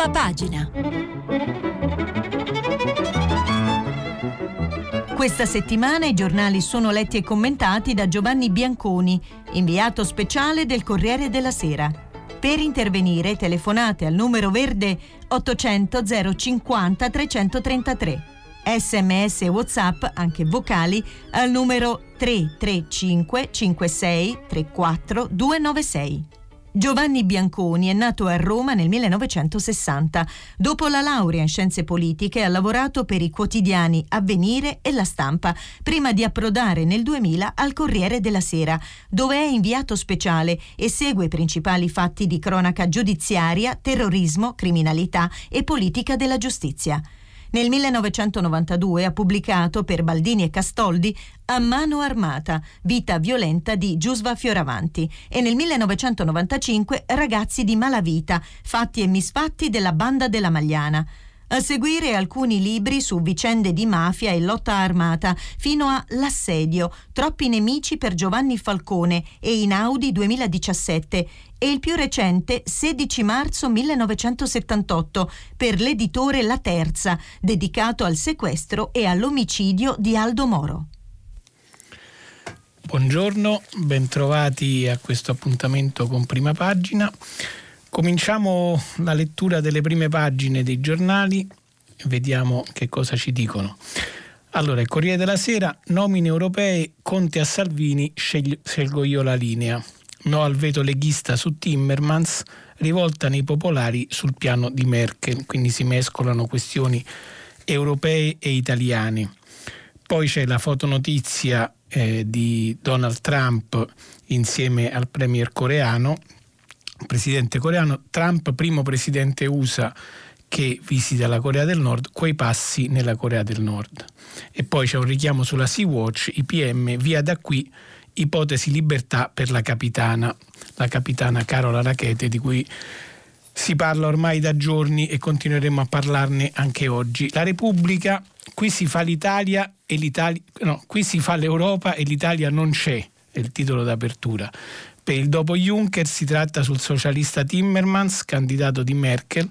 Prima pagina. Questa settimana i giornali sono letti e commentati da Giovanni Bianconi, inviato speciale del Corriere della Sera. Per intervenire telefonate al numero verde 800 050 333. Sms e WhatsApp, anche vocali, al numero 335 56 34 296. Giovanni Bianconi è nato a Roma nel 1960. Dopo la laurea in scienze politiche ha lavorato per i quotidiani Avvenire e La Stampa, prima di approdare nel 2000 al Corriere della Sera, dove è inviato speciale e segue i principali fatti di cronaca giudiziaria, terrorismo, criminalità e politica della giustizia. Nel 1992 ha pubblicato per Baldini e Castoldi A mano armata, vita violenta di Giusva Fioravanti e nel 1995 Ragazzi di malavita, fatti e misfatti della banda della Magliana. A seguire alcuni libri su vicende di mafia e lotta armata, fino a L'assedio, troppi nemici per Giovanni Falcone e Inaudi 2017 e il più recente 16 marzo 1978 per l'editore La Terza, dedicato al sequestro e all'omicidio di Aldo Moro. Buongiorno, bentrovati a questo appuntamento con prima pagina. Cominciamo la lettura delle prime pagine dei giornali vediamo che cosa ci dicono. Allora, il Corriere della Sera, nomine europee, Conte a Salvini, scelgo io la linea. No al veto leghista su Timmermans, rivolta nei popolari sul piano di Merkel, quindi si mescolano questioni europee e italiane. Poi c'è la fotonotizia eh, di Donald Trump insieme al premier coreano presidente coreano, Trump primo presidente USA che visita la Corea del Nord, quei passi nella Corea del Nord. E poi c'è un richiamo sulla Sea-Watch, IPM, via da qui, ipotesi libertà per la capitana, la capitana Carola Rachete di cui si parla ormai da giorni e continueremo a parlarne anche oggi. La Repubblica, qui si fa l'Italia e l'Italia, no, qui si fa l'Europa e l'Italia non c'è, è il titolo d'apertura. Per il dopo Juncker si tratta sul socialista Timmermans, candidato di Merkel.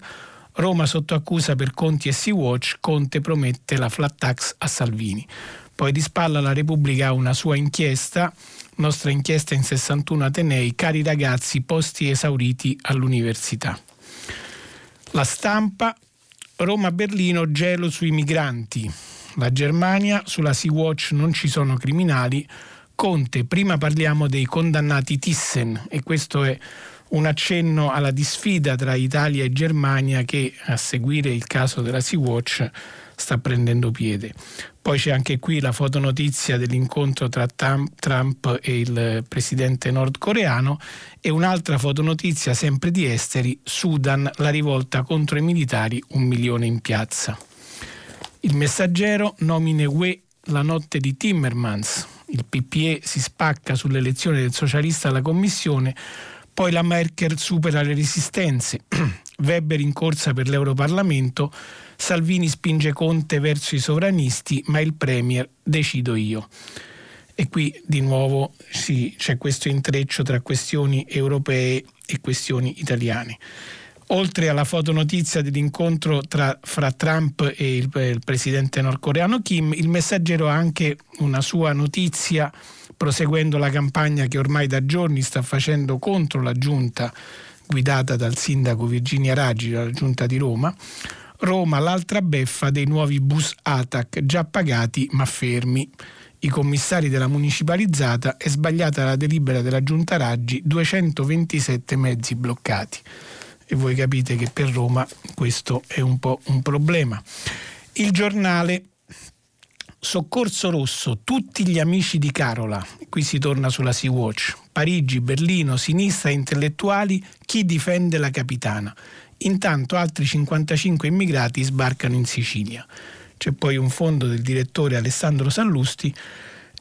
Roma sotto accusa per Conti e Sea-Watch, Conte promette la flat tax a Salvini. Poi di spalla la Repubblica ha una sua inchiesta, nostra inchiesta in 61 Atenei, cari ragazzi, posti esauriti all'università. La stampa, Roma-Berlino, gelo sui migranti. La Germania, sulla Sea-Watch non ci sono criminali, Conte, prima parliamo dei condannati Thyssen e questo è un accenno alla disfida tra Italia e Germania che a seguire il caso della Sea-Watch sta prendendo piede. Poi c'è anche qui la fotonotizia dell'incontro tra Trump e il presidente nordcoreano e un'altra fotonotizia sempre di esteri, Sudan, la rivolta contro i militari, un milione in piazza. Il messaggero nomine UE la notte di Timmermans, il PPE si spacca sull'elezione del socialista alla Commissione, poi la Merkel supera le resistenze, Weber in corsa per l'Europarlamento, Salvini spinge Conte verso i sovranisti, ma il Premier decido io. E qui di nuovo sì, c'è questo intreccio tra questioni europee e questioni italiane oltre alla fotonotizia dell'incontro tra, fra Trump e il, il, presidente nordcoreano Kim, il messaggero ha anche una sua notizia proseguendo la campagna che ormai da giorni sta facendo contro la giunta guidata dal sindaco Virginia Raggi, la giunta di Roma. Roma, l'altra beffa dei nuovi bus ATAC già pagati ma fermi. I commissari della municipalizzata è sbagliata la delibera della giunta Raggi, 227 mezzi bloccati e voi capite che per Roma questo è un po' un problema. Il giornale Soccorso Rosso, tutti gli amici di Carola, qui si torna sulla Sea-Watch, Parigi, Berlino, sinistra, intellettuali, chi difende la capitana. Intanto altri 55 immigrati sbarcano in Sicilia. C'è poi un fondo del direttore Alessandro Sallusti,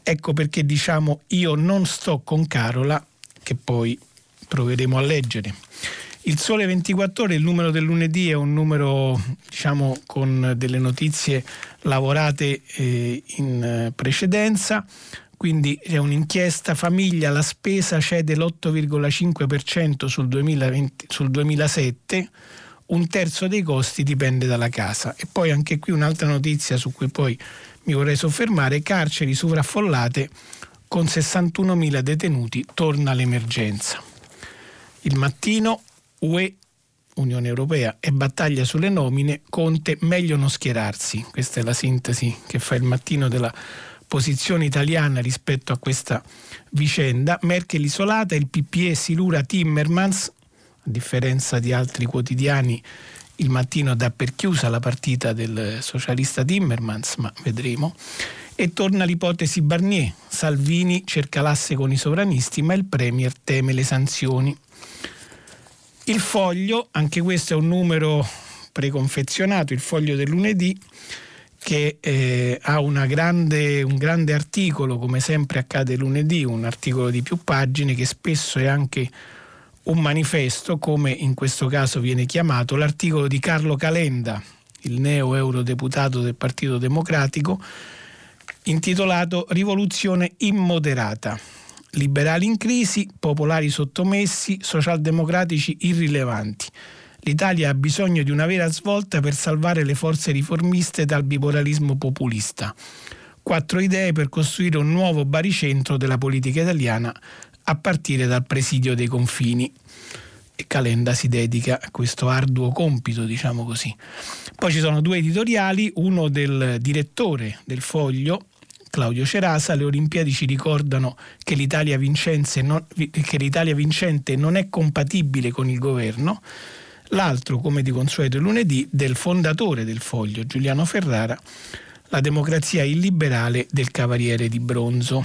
ecco perché diciamo io non sto con Carola, che poi proveremo a leggere. Il Sole 24 ore, il numero del lunedì è un numero diciamo con delle notizie lavorate eh, in eh, precedenza, quindi è un'inchiesta famiglia, la spesa cede l'8,5% sul, 2020, sul 2007, un terzo dei costi dipende dalla casa. E poi anche qui un'altra notizia su cui poi mi vorrei soffermare, carceri sovraffollate con 61.000 detenuti, torna l'emergenza. Il mattino UE Unione Europea e battaglia sulle nomine, Conte meglio non schierarsi. Questa è la sintesi che fa il mattino della posizione italiana rispetto a questa vicenda. Merkel isolata, il PPE silura Timmermans, a differenza di altri quotidiani il mattino dà per chiusa la partita del socialista Timmermans, ma vedremo. E torna l'ipotesi Barnier. Salvini cerca l'asse con i sovranisti, ma il Premier teme le sanzioni. Il foglio, anche questo è un numero preconfezionato, il foglio del lunedì, che eh, ha grande, un grande articolo, come sempre accade lunedì, un articolo di più pagine che spesso è anche un manifesto, come in questo caso viene chiamato, l'articolo di Carlo Calenda, il neo eurodeputato del Partito Democratico, intitolato Rivoluzione immoderata. Liberali in crisi, popolari sottomessi, socialdemocratici irrilevanti. L'Italia ha bisogno di una vera svolta per salvare le forze riformiste dal bipolarismo populista. Quattro idee per costruire un nuovo baricentro della politica italiana a partire dal presidio dei confini. E Calenda si dedica a questo arduo compito, diciamo così. Poi ci sono due editoriali, uno del direttore del Foglio, Claudio Cerasa, le Olimpiadi ci ricordano che l'Italia, non, che l'Italia vincente non è compatibile con il governo. L'altro, come di consueto lunedì, del fondatore del Foglio, Giuliano Ferrara, la democrazia illiberale del Cavaliere di Bronzo.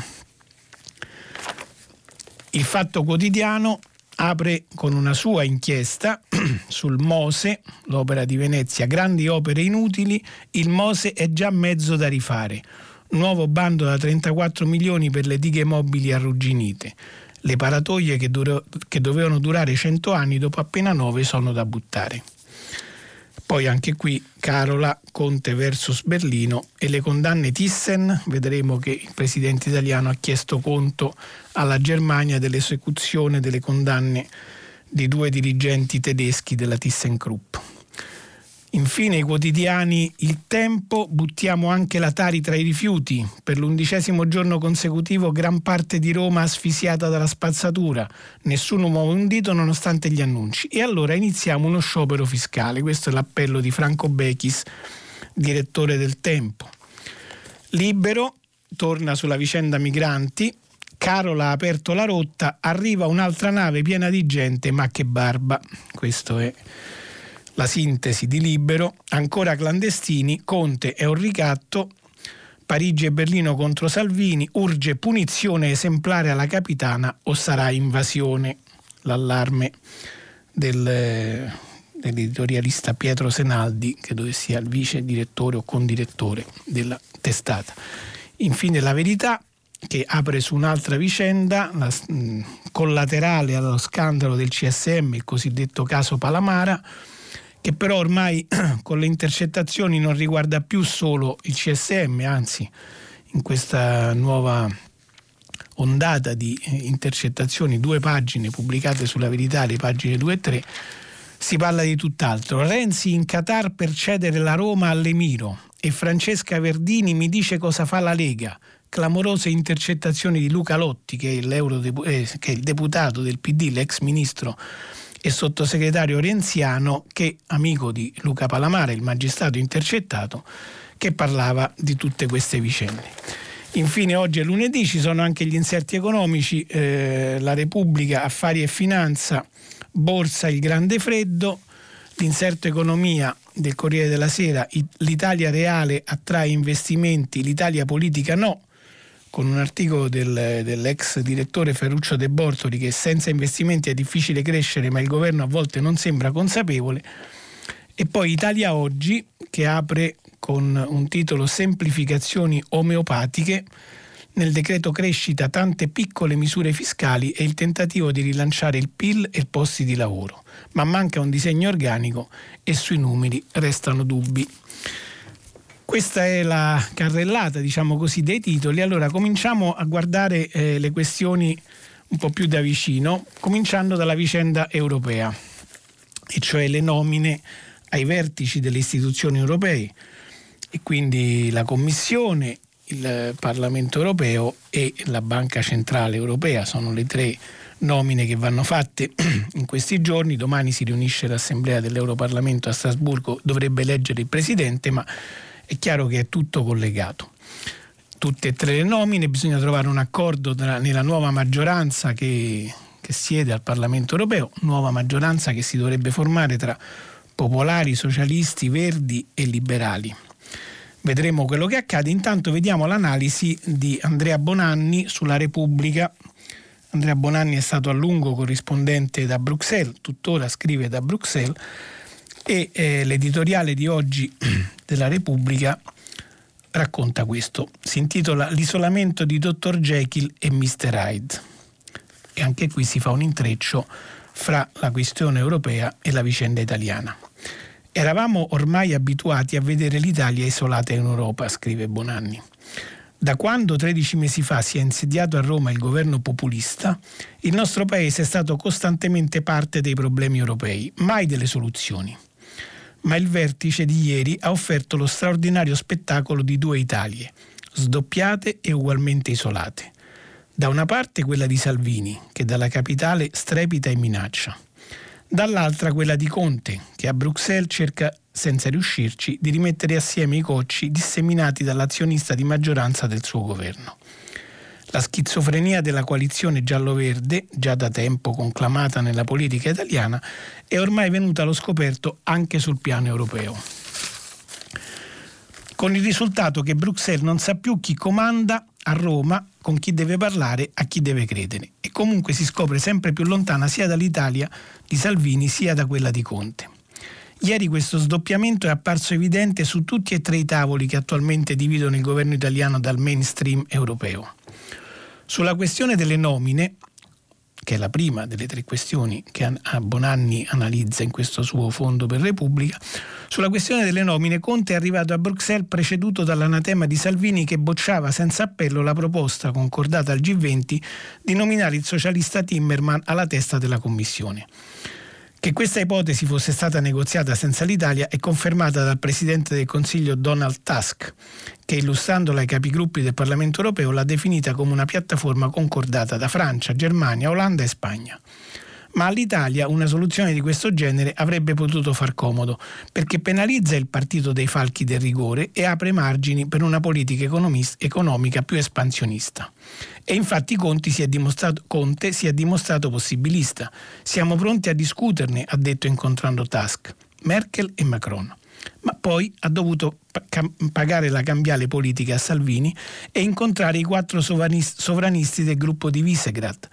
Il Fatto Quotidiano apre con una sua inchiesta sul Mose, l'opera di Venezia, grandi opere inutili, il Mose è già mezzo da rifare. Nuovo bando da 34 milioni per le dighe mobili arrugginite. Le paratoie che, duro, che dovevano durare 100 anni dopo appena 9 sono da buttare. Poi anche qui Carola, Conte versus Berlino e le condanne Thyssen, vedremo che il presidente italiano ha chiesto conto alla Germania dell'esecuzione delle condanne di due dirigenti tedeschi della ThyssenKrupp. Infine i quotidiani Il Tempo, buttiamo anche la Tari tra i rifiuti. Per l'undicesimo giorno consecutivo gran parte di Roma asfisiata dalla spazzatura. Nessuno muove un dito nonostante gli annunci. E allora iniziamo uno sciopero fiscale. Questo è l'appello di Franco Bechis, direttore del Tempo. Libero torna sulla vicenda migranti. Carola ha aperto la rotta, arriva un'altra nave piena di gente, ma che barba. Questo è la sintesi di Libero, ancora clandestini, Conte è un ricatto, Parigi e Berlino contro Salvini, urge punizione esemplare alla capitana o sarà invasione. L'allarme del, dell'editorialista Pietro Senaldi, che dove sia il vice direttore o condirettore della testata. Infine la verità che apre su un'altra vicenda, la, mh, collaterale allo scandalo del CSM, il cosiddetto caso Palamara, che però ormai con le intercettazioni non riguarda più solo il CSM, anzi in questa nuova ondata di eh, intercettazioni, due pagine pubblicate sulla verità, le pagine 2 e 3, si parla di tutt'altro. Renzi in Qatar per cedere la Roma all'Emiro e Francesca Verdini mi dice cosa fa la Lega. Clamorose intercettazioni di Luca Lotti, che è, eh, che è il deputato del PD, l'ex ministro e sottosegretario Renziano che, amico di Luca Palamare, il magistrato intercettato, che parlava di tutte queste vicende. Infine oggi è lunedì, ci sono anche gli inserti economici, eh, la Repubblica, Affari e Finanza, Borsa, il grande freddo, l'inserto economia del Corriere della Sera, l'Italia reale attrae investimenti, l'Italia politica no, con un articolo del, dell'ex direttore Ferruccio De Bortoli che senza investimenti è difficile crescere ma il governo a volte non sembra consapevole. E poi Italia Oggi che apre con un titolo Semplificazioni omeopatiche. Nel decreto crescita tante piccole misure fiscali e il tentativo di rilanciare il PIL e posti di lavoro, ma manca un disegno organico e sui numeri restano dubbi. Questa è la carrellata, diciamo così, dei titoli. Allora cominciamo a guardare eh, le questioni un po' più da vicino, cominciando dalla vicenda europea. e cioè le nomine ai vertici delle istituzioni europee e quindi la Commissione, il Parlamento europeo e la Banca Centrale Europea sono le tre nomine che vanno fatte in questi giorni. Domani si riunisce l'Assemblea dell'Europarlamento a Strasburgo, dovrebbe eleggere il Presidente, ma è chiaro che è tutto collegato. Tutte e tre le nomine, bisogna trovare un accordo tra, nella nuova maggioranza che, che siede al Parlamento europeo, nuova maggioranza che si dovrebbe formare tra popolari, socialisti, verdi e liberali. Vedremo quello che accade. Intanto vediamo l'analisi di Andrea Bonanni sulla Repubblica. Andrea Bonanni è stato a lungo corrispondente da Bruxelles, tuttora scrive da Bruxelles e eh, l'editoriale di oggi della Repubblica racconta questo. Si intitola L'isolamento di Dr. Jekyll e Mr. Hyde. E anche qui si fa un intreccio fra la questione europea e la vicenda italiana. Eravamo ormai abituati a vedere l'Italia isolata in Europa, scrive Bonanni. Da quando 13 mesi fa si è insediato a Roma il governo populista, il nostro paese è stato costantemente parte dei problemi europei, mai delle soluzioni. Ma il vertice di ieri ha offerto lo straordinario spettacolo di due Italie, sdoppiate e ugualmente isolate. Da una parte quella di Salvini, che dalla capitale strepita e minaccia dall'altra quella di Conte, che a Bruxelles cerca, senza riuscirci, di rimettere assieme i cocci disseminati dall'azionista di maggioranza del suo governo. La schizofrenia della coalizione giallo-verde, già da tempo conclamata nella politica italiana, è ormai venuta allo scoperto anche sul piano europeo. Con il risultato che Bruxelles non sa più chi comanda a Roma con chi deve parlare, a chi deve credere. E comunque si scopre sempre più lontana sia dall'Italia di Salvini sia da quella di Conte. Ieri questo sdoppiamento è apparso evidente su tutti e tre i tavoli che attualmente dividono il governo italiano dal mainstream europeo. Sulla questione delle nomine, che è la prima delle tre questioni che Bonanni analizza in questo suo fondo per Repubblica, sulla questione delle nomine Conte è arrivato a Bruxelles preceduto dall'anatema di Salvini che bocciava senza appello la proposta concordata al G20 di nominare il socialista Timmerman alla testa della Commissione. Che questa ipotesi fosse stata negoziata senza l'Italia è confermata dal Presidente del Consiglio Donald Tusk, che illustrandola ai capigruppi del Parlamento europeo l'ha definita come una piattaforma concordata da Francia, Germania, Olanda e Spagna ma all'Italia una soluzione di questo genere avrebbe potuto far comodo, perché penalizza il partito dei falchi del rigore e apre margini per una politica economica più espansionista. E infatti Conte si, Conte si è dimostrato possibilista. Siamo pronti a discuterne, ha detto incontrando Tusk, Merkel e Macron ma poi ha dovuto pagare la cambiale politica a Salvini e incontrare i quattro sovranisti del gruppo di Visegrad,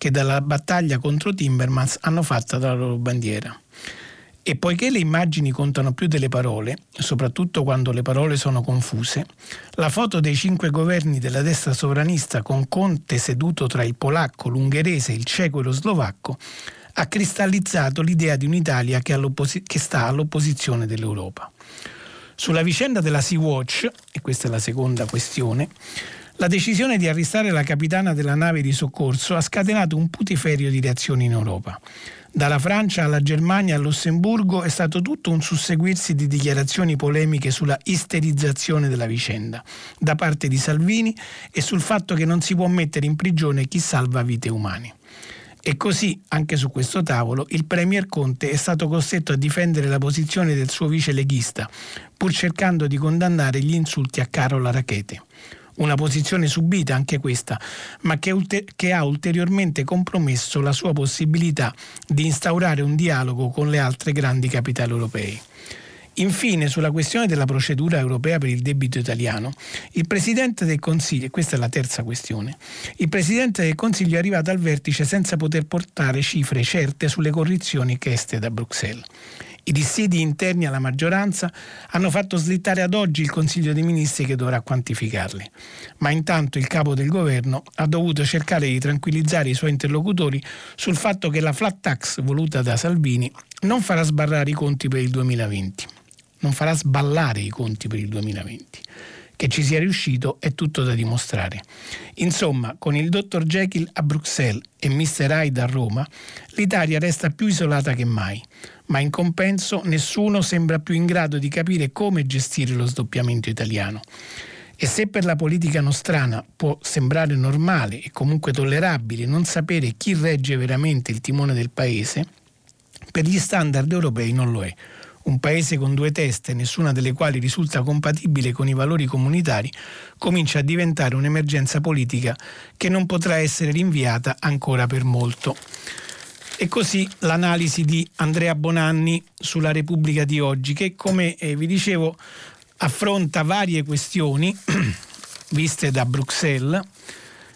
che dalla battaglia contro Timmermans hanno fatto la loro bandiera. E poiché le immagini contano più delle parole, soprattutto quando le parole sono confuse, la foto dei cinque governi della destra sovranista con Conte seduto tra il polacco, l'ungherese, il ceco e lo slovacco ha cristallizzato l'idea di un'Italia che, che sta all'opposizione dell'Europa. Sulla vicenda della Sea-Watch, e questa è la seconda questione, la decisione di arrestare la capitana della nave di soccorso ha scatenato un putiferio di reazioni in Europa. Dalla Francia alla Germania al Lussemburgo è stato tutto un susseguirsi di dichiarazioni polemiche sulla isterizzazione della vicenda da parte di Salvini e sul fatto che non si può mettere in prigione chi salva vite umane. E così, anche su questo tavolo, il Premier Conte è stato costretto a difendere la posizione del suo vice leghista, pur cercando di condannare gli insulti a Carola Rachete. Una posizione subita anche questa, ma che, ulter- che, ha ulteriormente compromesso la sua possibilità di instaurare un dialogo con le altre grandi capitali europee. Infine, sulla questione della procedura europea per il debito italiano, il Presidente del Consiglio, e questa è la terza questione, il Presidente del Consiglio è arrivato al vertice senza poter portare cifre certe sulle correzioni chieste da Bruxelles. I dissidi interni alla maggioranza hanno fatto slittare ad oggi il Consiglio dei Ministri che dovrà quantificarli. Ma intanto il capo del governo ha dovuto cercare di tranquillizzare i suoi interlocutori sul fatto che la flat tax voluta da Salvini non farà sbarrare i conti per il 2020, non farà sballare i conti per il 2020 Che ci sia riuscito è tutto da dimostrare. Insomma, con il dottor Jekyll a Bruxelles e Mr. Hyde a Roma, l'Italia resta più isolata che mai, ma in compenso nessuno sembra più in grado di capire come gestire lo sdoppiamento italiano. E se per la politica nostrana può sembrare normale e comunque tollerabile non sapere chi regge veramente il timone del paese, per gli standard europei non lo è. Un paese con due teste, nessuna delle quali risulta compatibile con i valori comunitari, comincia a diventare un'emergenza politica che non potrà essere rinviata ancora per molto. E così l'analisi di Andrea Bonanni sulla Repubblica di oggi, che come eh, vi dicevo affronta varie questioni viste da Bruxelles,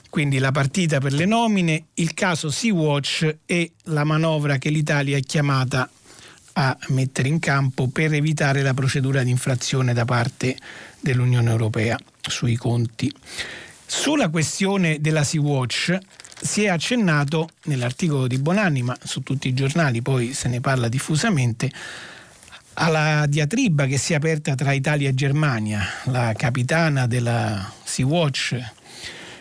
quindi la partita per le nomine, il caso Sea-Watch e la manovra che l'Italia è chiamata a mettere in campo per evitare la procedura di infrazione da parte dell'Unione Europea sui conti. Sulla questione della Sea-Watch si è accennato nell'articolo di Bonanni, ma su tutti i giornali poi se ne parla diffusamente, alla diatriba che si è aperta tra Italia e Germania. La capitana della Sea-Watch,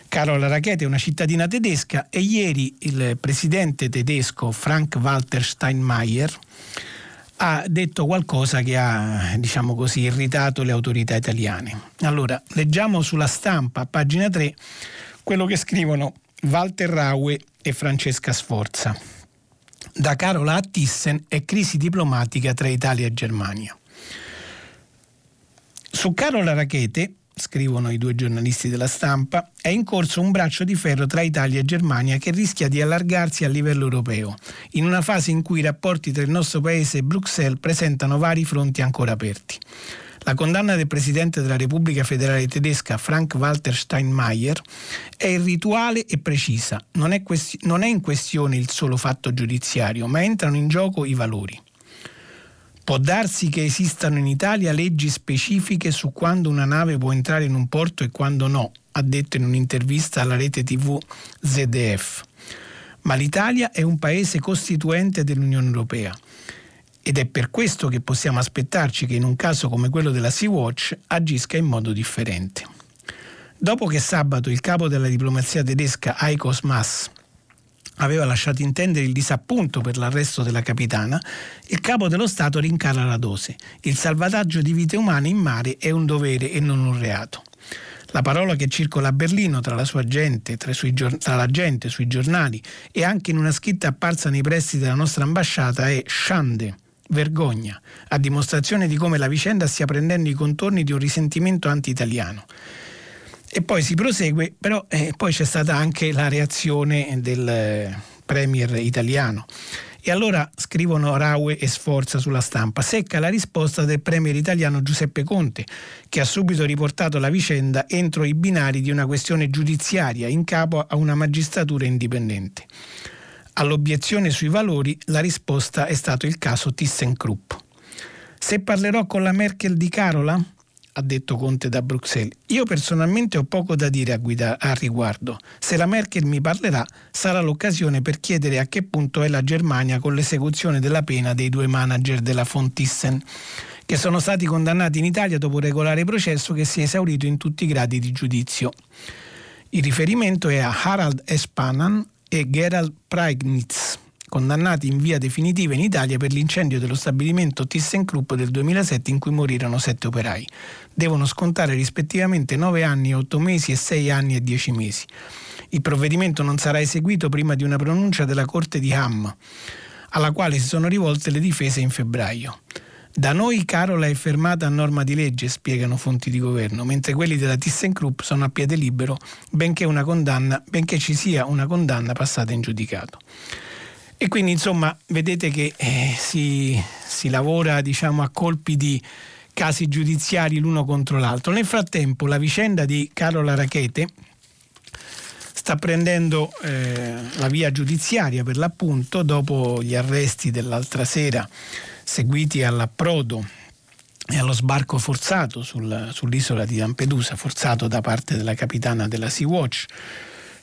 Carola Rackete, è una cittadina tedesca e ieri il presidente tedesco Frank Walter Steinmeier ha detto qualcosa che ha, diciamo così, irritato le autorità italiane. Allora, leggiamo sulla stampa, a pagina 3, quello che scrivono Walter Raue e Francesca Sforza da Carola a Thyssen e crisi diplomatica tra Italia e Germania. Su Carola Rachete, scrivono i due giornalisti della stampa, è in corso un braccio di ferro tra Italia e Germania che rischia di allargarsi a livello europeo, in una fase in cui i rapporti tra il nostro paese e Bruxelles presentano vari fronti ancora aperti. La condanna del Presidente della Repubblica Federale Tedesca Frank-Walter Steinmeier è irrituale e precisa, non è, questi- non è in questione il solo fatto giudiziario, ma entrano in gioco i valori. Può darsi che esistano in Italia leggi specifiche su quando una nave può entrare in un porto e quando no, ha detto in un'intervista alla rete TV ZDF. Ma l'Italia è un paese costituente dell'Unione Europea ed è per questo che possiamo aspettarci che in un caso come quello della Sea-Watch agisca in modo differente. Dopo che sabato il capo della diplomazia tedesca Eikos Maas aveva lasciato intendere il disappunto per l'arresto della capitana, il capo dello Stato rincara la dose. Il salvataggio di vite umane in mare è un dovere e non un reato. La parola che circola a Berlino tra la, gente, tra, sui, tra la gente, sui giornali e anche in una scritta apparsa nei pressi della nostra ambasciata è Schande vergogna, a dimostrazione di come la vicenda stia prendendo i contorni di un risentimento anti-italiano. E poi si prosegue, però eh, poi c'è stata anche la reazione del eh, premier italiano. E allora scrivono Raue e Sforza sulla stampa. Secca la risposta del premier italiano Giuseppe Conte, che ha subito riportato la vicenda entro i binari di una questione giudiziaria in capo a una magistratura indipendente. All'obiezione sui valori la risposta è stato il caso ThyssenKrupp. Se parlerò con la Merkel di Carola? ha detto Conte da Bruxelles. Io personalmente ho poco da dire a, guida, a riguardo. Se la Merkel mi parlerà, sarà l'occasione per chiedere a che punto è la Germania con l'esecuzione della pena dei due manager della von Thyssen, che sono stati condannati in Italia dopo un regolare processo che si è esaurito in tutti i gradi di giudizio. Il riferimento è a Harald Espanan, e Gerald Preignitz, condannati in via definitiva in Italia per l'incendio dello stabilimento ThyssenKrupp del 2007 in cui morirono sette operai. Devono scontare rispettivamente 9 anni e 8 mesi e 6 anni e 10 mesi. Il provvedimento non sarà eseguito prima di una pronuncia della Corte di Hamm, alla quale si sono rivolte le difese in febbraio. Da noi Carola è fermata a norma di legge, spiegano fonti di governo, mentre quelli della ThyssenKrupp sono a piede libero, benché, condanna, benché ci sia una condanna passata in giudicato. E quindi insomma vedete che eh, si, si, lavora diciamo, a colpi di casi giudiziari l'uno contro l'altro. Nel frattempo la vicenda di Carola Rachete sta prendendo eh, la via giudiziaria per l'appunto dopo gli arresti dell'altra sera seguiti all'approdo e allo sbarco forzato sul, sull'isola di Lampedusa, forzato da parte della capitana della Sea-Watch,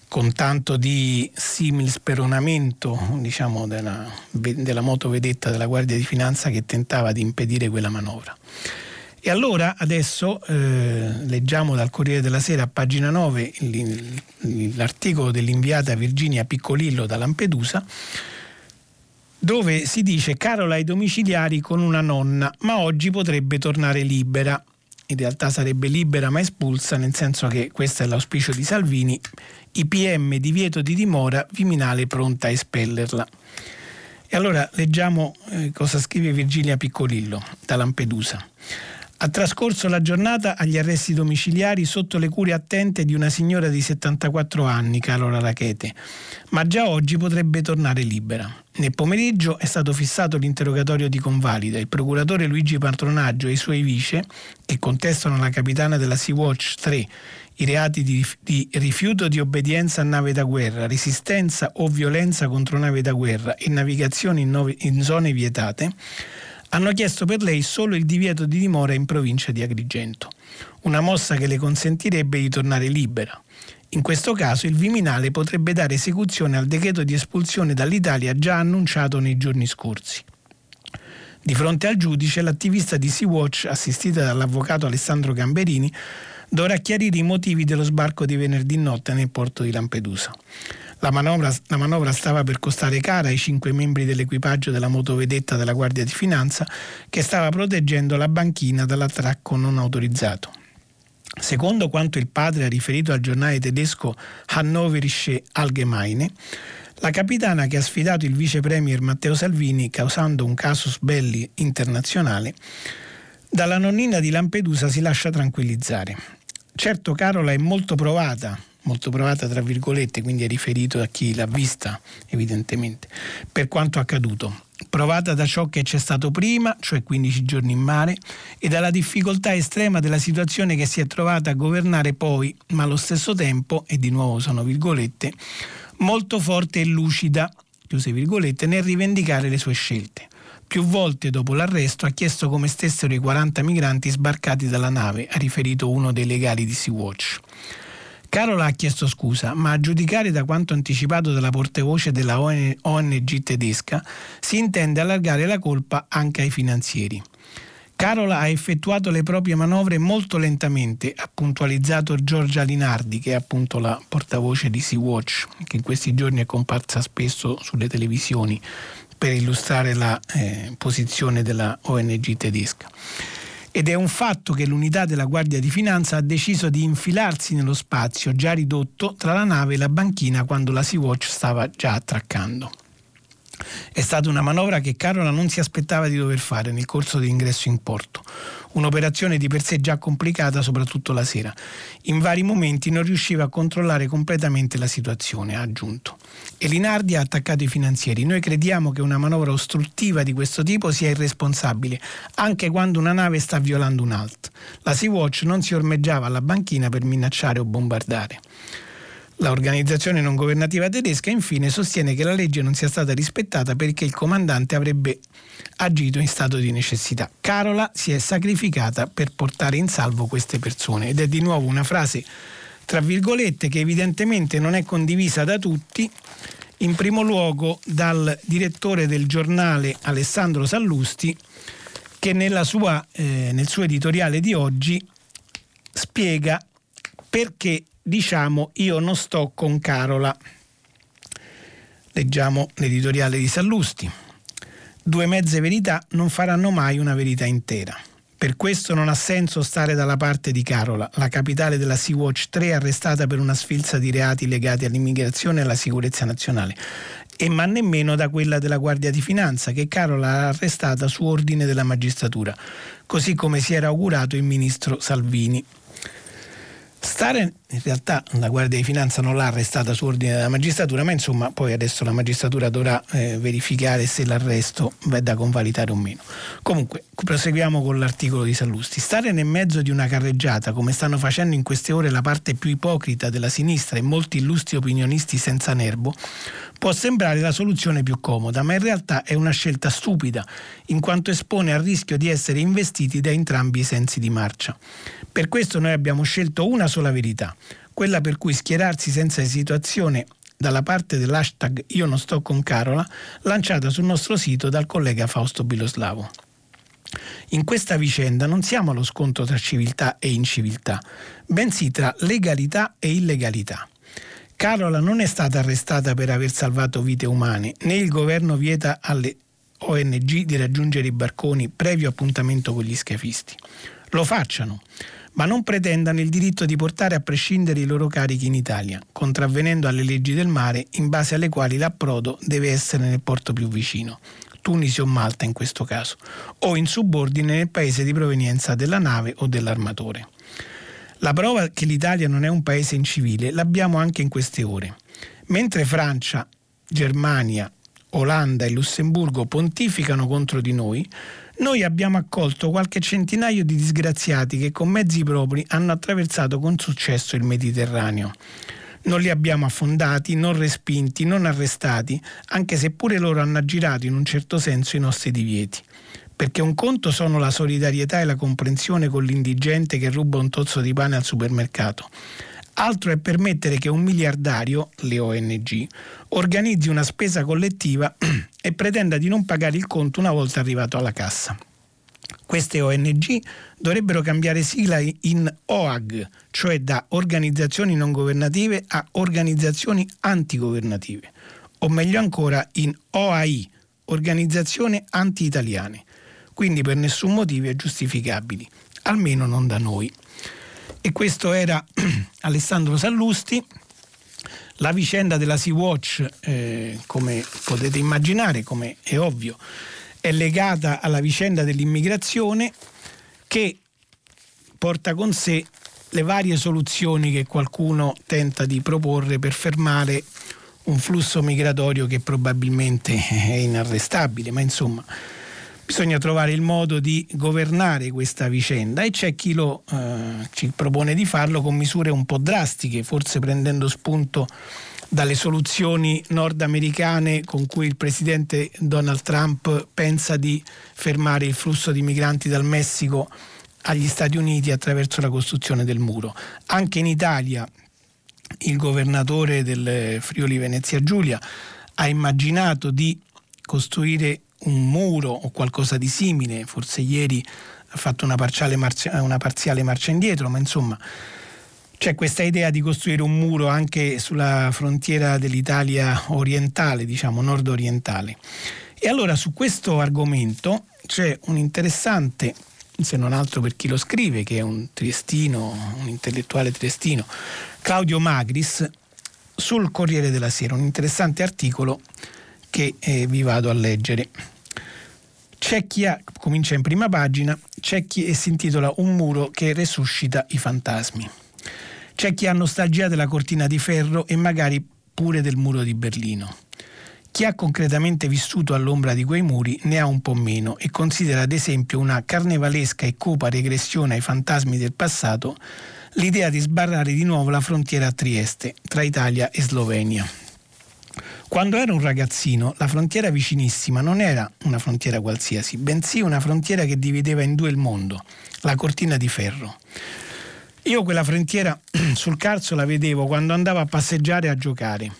con tanto di simil speronamento diciamo, della, della motovedetta della Guardia di Finanza che tentava di impedire quella manovra. E allora adesso eh, leggiamo dal Corriere della Sera pagina 9 l'articolo dell'inviata Virginia Piccolillo da Lampedusa dove si dice Carola ai domiciliari con una nonna, ma oggi potrebbe tornare libera. In realtà sarebbe libera ma espulsa, nel senso che questo è l'auspicio di Salvini, IPM divieto di dimora, Viminale pronta a espellerla. E allora leggiamo eh, cosa scrive Virginia Piccolillo da Lampedusa. Ha trascorso la giornata agli arresti domiciliari sotto le cure attente di una signora di 74 anni, Carola Rachete, ma già oggi potrebbe tornare libera. Nel pomeriggio è stato fissato l'interrogatorio di convalida. Il procuratore Luigi Patronaggio e i suoi vice, che contestano alla capitana della Sea-Watch 3 i reati di, di, rifiuto di obbedienza a nave da guerra, resistenza o violenza contro nave da guerra e navigazione in, nove, in zone vietate, hanno chiesto per lei solo il divieto di dimora in provincia di Agrigento, una mossa che le consentirebbe di tornare libera. In questo caso il Viminale potrebbe dare esecuzione al decreto di espulsione dall'Italia già annunciato nei giorni scorsi. Di fronte al giudice, l'attivista di Sea-Watch, assistita dall'avvocato Alessandro Gamberini, dovrà chiarire i motivi dello sbarco di venerdì notte nel porto di Lampedusa. La manovra, la manovra, stava per costare cara ai cinque membri dell'equipaggio della motovedetta della Guardia di Finanza che stava proteggendo la banchina dall'attracco non autorizzato. Secondo quanto il padre ha riferito al giornale tedesco Hannoverische Allgemeine, la capitana che ha sfidato il vice premier Matteo Salvini causando un casus belli internazionale, dalla nonnina di Lampedusa si lascia tranquillizzare. Certo Carola è molto provata molto provata tra virgolette, quindi è riferito a chi l'ha vista evidentemente, per quanto accaduto. Provata da ciò che c'è stato prima, cioè 15 giorni in mare, e dalla difficoltà estrema della situazione che si è trovata a governare poi, ma allo stesso tempo, e di nuovo sono virgolette, molto forte e lucida, chiuse virgolette, nel rivendicare le sue scelte. Più volte dopo l'arresto ha chiesto come stessero i 40 migranti sbarcati dalla nave, ha riferito uno dei legali di Sea-Watch. Carola ha chiesto scusa, ma a giudicare da quanto anticipato dalla portavoce della ONG tedesca, si intende allargare la colpa anche ai finanzieri. Carola ha effettuato le proprie manovre molto lentamente, ha puntualizzato Giorgia Linardi, che è appunto la portavoce di Sea-Watch, che in questi giorni è comparsa spesso sulle televisioni per illustrare la eh, posizione della ONG tedesca ed è un fatto che l'unità della Guardia di Finanza ha deciso di infilarsi nello spazio già ridotto tra la nave e la banchina quando la Sea-Watch stava già attraccando. È stata una manovra che Carola non si aspettava di dover fare nel corso dell'ingresso in porto. Un'operazione di per sé già complicata, soprattutto la sera. In vari momenti non riusciva a controllare completamente la situazione, ha aggiunto. E Linardi ha attaccato i finanzieri. Noi crediamo che una manovra ostruttiva di questo tipo sia irresponsabile, anche quando una nave sta violando un alt. La Sea-Watch non si ormeggiava alla banchina per minacciare o bombardare. L'organizzazione non governativa tedesca infine sostiene che la legge non sia stata rispettata perché il comandante avrebbe agito in stato di necessità. Carola si è sacrificata per portare in salvo queste persone ed è di nuovo una frase tra virgolette che evidentemente non è condivisa da tutti, in primo luogo dal direttore del giornale Alessandro Sallusti che sua, eh, nel suo editoriale di oggi spiega perché diciamo io non sto con Carola. Leggiamo l'editoriale di Sallusti. Due mezze verità non faranno mai una verità intera. Per questo non ha senso stare dalla parte di Carola, la capitale della Sea-Watch 3 arrestata per una sfilza di reati legati all'immigrazione e alla sicurezza nazionale, e ma nemmeno da quella della Guardia di Finanza che Carola ha arrestata su ordine della magistratura, così come si era augurato il ministro Salvini. Stare in realtà la Guardia di Finanza non l'ha arrestata su ordine della magistratura, ma insomma poi adesso la magistratura dovrà eh, verificare se l'arresto è da convalidare o meno. Comunque, proseguiamo con l'articolo di Sallusti. Stare nel mezzo di una carreggiata, come stanno facendo in queste ore la parte più ipocrita della sinistra e molti illustri opinionisti senza nervo, può sembrare la soluzione più comoda, ma in realtà è una scelta stupida, in quanto espone al rischio di essere investiti da entrambi i sensi di marcia. Per questo noi abbiamo scelto una sola verità, quella per cui schierarsi senza esitazione dalla parte dell'hashtag Io non sto con Carola, lanciata sul nostro sito dal collega Fausto Biloslavo. In questa vicenda non siamo allo scontro tra civiltà e inciviltà, bensì tra legalità e illegalità. Carola non è stata arrestata per aver salvato vite umane, né il governo vieta alle ONG di raggiungere i barconi previo appuntamento con gli scafisti. Lo facciano, ma non pretendano il diritto di portare a prescindere i loro carichi in Italia, contravvenendo alle leggi del mare in base alle quali l'approdo deve essere nel porto più vicino. Tunisi o Malta in questo caso, o in subordine nel paese di provenienza della nave o dell'armatore. La prova che l'Italia non è un paese incivile l'abbiamo anche in queste ore. Mentre Francia, Germania, Olanda e Lussemburgo pontificano contro di noi, noi abbiamo accolto qualche centinaio di disgraziati che con mezzi propri hanno attraversato con successo il Mediterraneo. Non li abbiamo affondati, non respinti, non arrestati, anche se pure loro hanno aggirato in un certo senso i nostri divieti perché un conto sono la solidarietà e la comprensione con l'indigente che ruba un tozzo di pane al supermercato. Altro è permettere che un miliardario, le ONG, organizzi una spesa collettiva e pretenda di non pagare il conto una volta arrivato alla cassa. Queste ONG dovrebbero cambiare sigla in OAG, cioè da organizzazioni non governative a organizzazioni antigovernative, o meglio ancora in OAI, organizzazioni anti-italiane quindi per nessun motivo è giustificabili, almeno non da noi. E questo era Alessandro Sallusti. La vicenda della Sea-Watch, eh, come potete immaginare, come è ovvio, è legata alla vicenda dell'immigrazione che porta con sé le varie soluzioni che qualcuno tenta di proporre per fermare un flusso migratorio che probabilmente è inarrestabile, ma insomma bisogna trovare il modo di governare questa vicenda e c'è chi lo, eh, ci propone di farlo con misure un po' drastiche, forse prendendo spunto dalle soluzioni nordamericane con cui il presidente Donald Trump pensa di fermare il flusso di migranti dal Messico agli Stati Uniti attraverso la costruzione del muro. Anche in Italia il governatore del Friuli Venezia Giulia ha immaginato di costruire un muro o qualcosa di simile, forse ieri ha fatto una, marcia, una parziale marcia indietro, ma insomma c'è questa idea di costruire un muro anche sulla frontiera dell'Italia orientale, diciamo nord-orientale. E allora su questo argomento c'è un interessante, se non altro per chi lo scrive, che è un triestino, un intellettuale triestino, Claudio Magris, sul Corriere della Sera, un interessante articolo che eh, vi vado a leggere. C'è chi ha, comincia in prima pagina, c'è chi e si intitola Un muro che resuscita i fantasmi. C'è chi ha nostalgia della cortina di ferro e magari pure del muro di Berlino. Chi ha concretamente vissuto all'ombra di quei muri ne ha un po' meno e considera ad esempio una carnevalesca e cupa regressione ai fantasmi del passato l'idea di sbarrare di nuovo la frontiera a Trieste tra Italia e Slovenia. Quando ero un ragazzino, la frontiera vicinissima non era una frontiera qualsiasi, bensì una frontiera che divideva in due il mondo, la cortina di ferro. Io quella frontiera sul Carso la vedevo quando andavo a passeggiare e a giocare.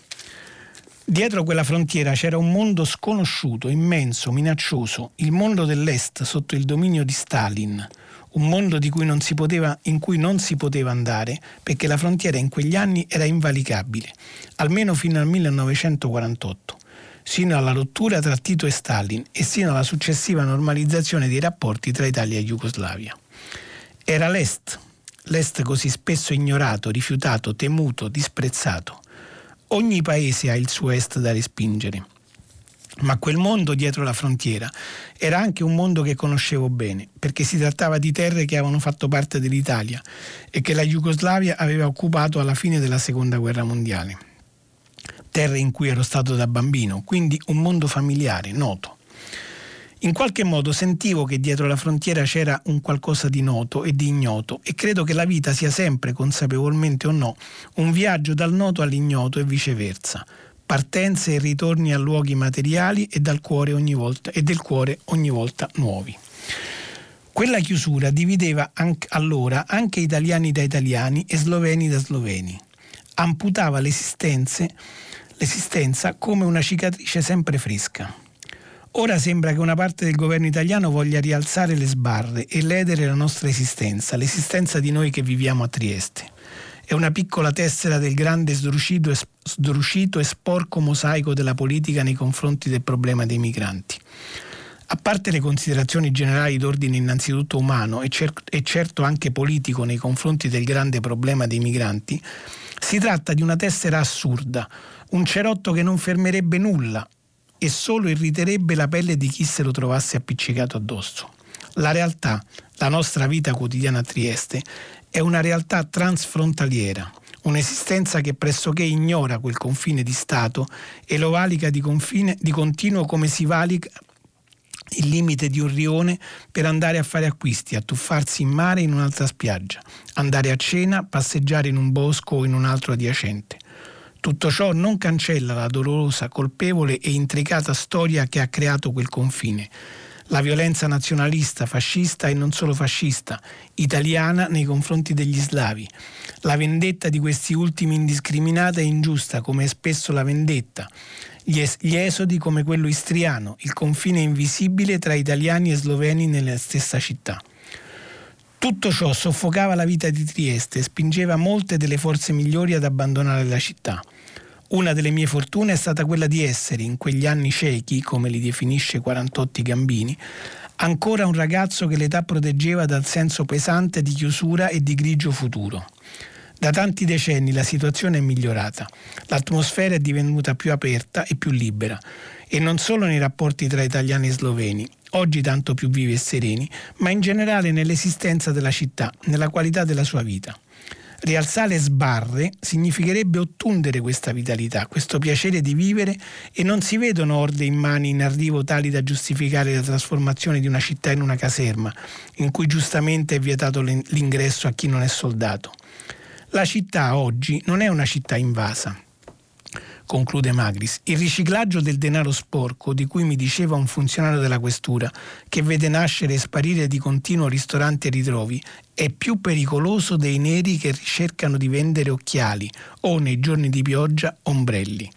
Dietro quella frontiera c'era un mondo sconosciuto, immenso, minaccioso, il mondo dell'Est sotto il dominio di Stalin, un mondo cui poteva, in cui non si poteva andare perché la frontiera in quegli anni era invalicabile, almeno fino al 1948, sino alla rottura tra Tito e Stalin e sino alla successiva normalizzazione dei rapporti tra Italia e Jugoslavia. Era l'Est, l'Est così spesso ignorato, rifiutato, temuto, disprezzato. Ogni paese ha il suo Est da respingere. Ma quel mondo dietro la frontiera era anche un mondo che conoscevo bene, perché si trattava di terre che avevano fatto parte dell'Italia e che la Jugoslavia aveva occupato alla fine della Seconda Guerra Mondiale. Terre in cui ero stato da bambino, quindi un mondo familiare, noto. In qualche modo sentivo che dietro la frontiera c'era un qualcosa di noto e di ignoto e credo che la vita sia sempre, consapevolmente o no, un viaggio dal noto all'ignoto e viceversa partenze e ritorni a luoghi materiali e, volta, e del cuore ogni volta nuovi. Quella chiusura divideva anche, allora anche italiani da italiani e sloveni da sloveni. Amputava l'esistenza come una cicatrice sempre fresca. Ora sembra che una parte del governo italiano voglia rialzare le sbarre e ledere la nostra esistenza, l'esistenza di noi che viviamo a Trieste. È una piccola tessera del grande sdrucito sdrucito e sporco mosaico della politica nei confronti del problema dei migranti. A parte le considerazioni generali d'ordine innanzitutto umano e, cer- e certo anche politico nei confronti del grande problema dei migranti, si tratta di una tessera assurda, un cerotto che non fermerebbe nulla e solo irriterebbe la pelle di chi se lo trovasse appiccicato addosso. La realtà, la nostra vita quotidiana a Trieste, è una realtà transfrontaliera, un'esistenza che pressoché ignora quel confine di Stato e lo valica di, confine, di continuo come si valica il limite di un rione per andare a fare acquisti, a tuffarsi in mare in un'altra spiaggia, andare a cena, passeggiare in un bosco o in un altro adiacente. Tutto ciò non cancella la dolorosa, colpevole e intricata storia che ha creato quel confine. La violenza nazionalista, fascista e non solo fascista, italiana nei confronti degli slavi. La vendetta di questi ultimi indiscriminata e ingiusta, come è spesso la vendetta. Gli, es- gli esodi come quello istriano, il confine invisibile tra italiani e sloveni nella stessa città. Tutto ciò soffocava la vita di Trieste e spingeva molte delle forze migliori ad abbandonare la città. Una delle mie fortune è stata quella di essere, in quegli anni ciechi, come li definisce 48 Gambini, ancora un ragazzo che l'età proteggeva dal senso pesante di chiusura e di grigio futuro. Da tanti decenni la situazione è migliorata, l'atmosfera è divenuta più aperta e più libera, e non solo nei rapporti tra italiani e sloveni, oggi tanto più vivi e sereni, ma in generale nell'esistenza della città, nella qualità della sua vita. Rialzare sbarre significherebbe ottundere questa vitalità, questo piacere di vivere e non si vedono orde in mani in arrivo tali da giustificare la trasformazione di una città in una caserma, in cui giustamente è vietato l'ingresso a chi non è soldato. La città oggi non è una città invasa, conclude Magris, il riciclaggio del denaro sporco di cui mi diceva un funzionario della questura, che vede nascere e sparire di continuo ristoranti e ritrovi, è più pericoloso dei neri che ricercano di vendere occhiali o, nei giorni di pioggia, ombrelli.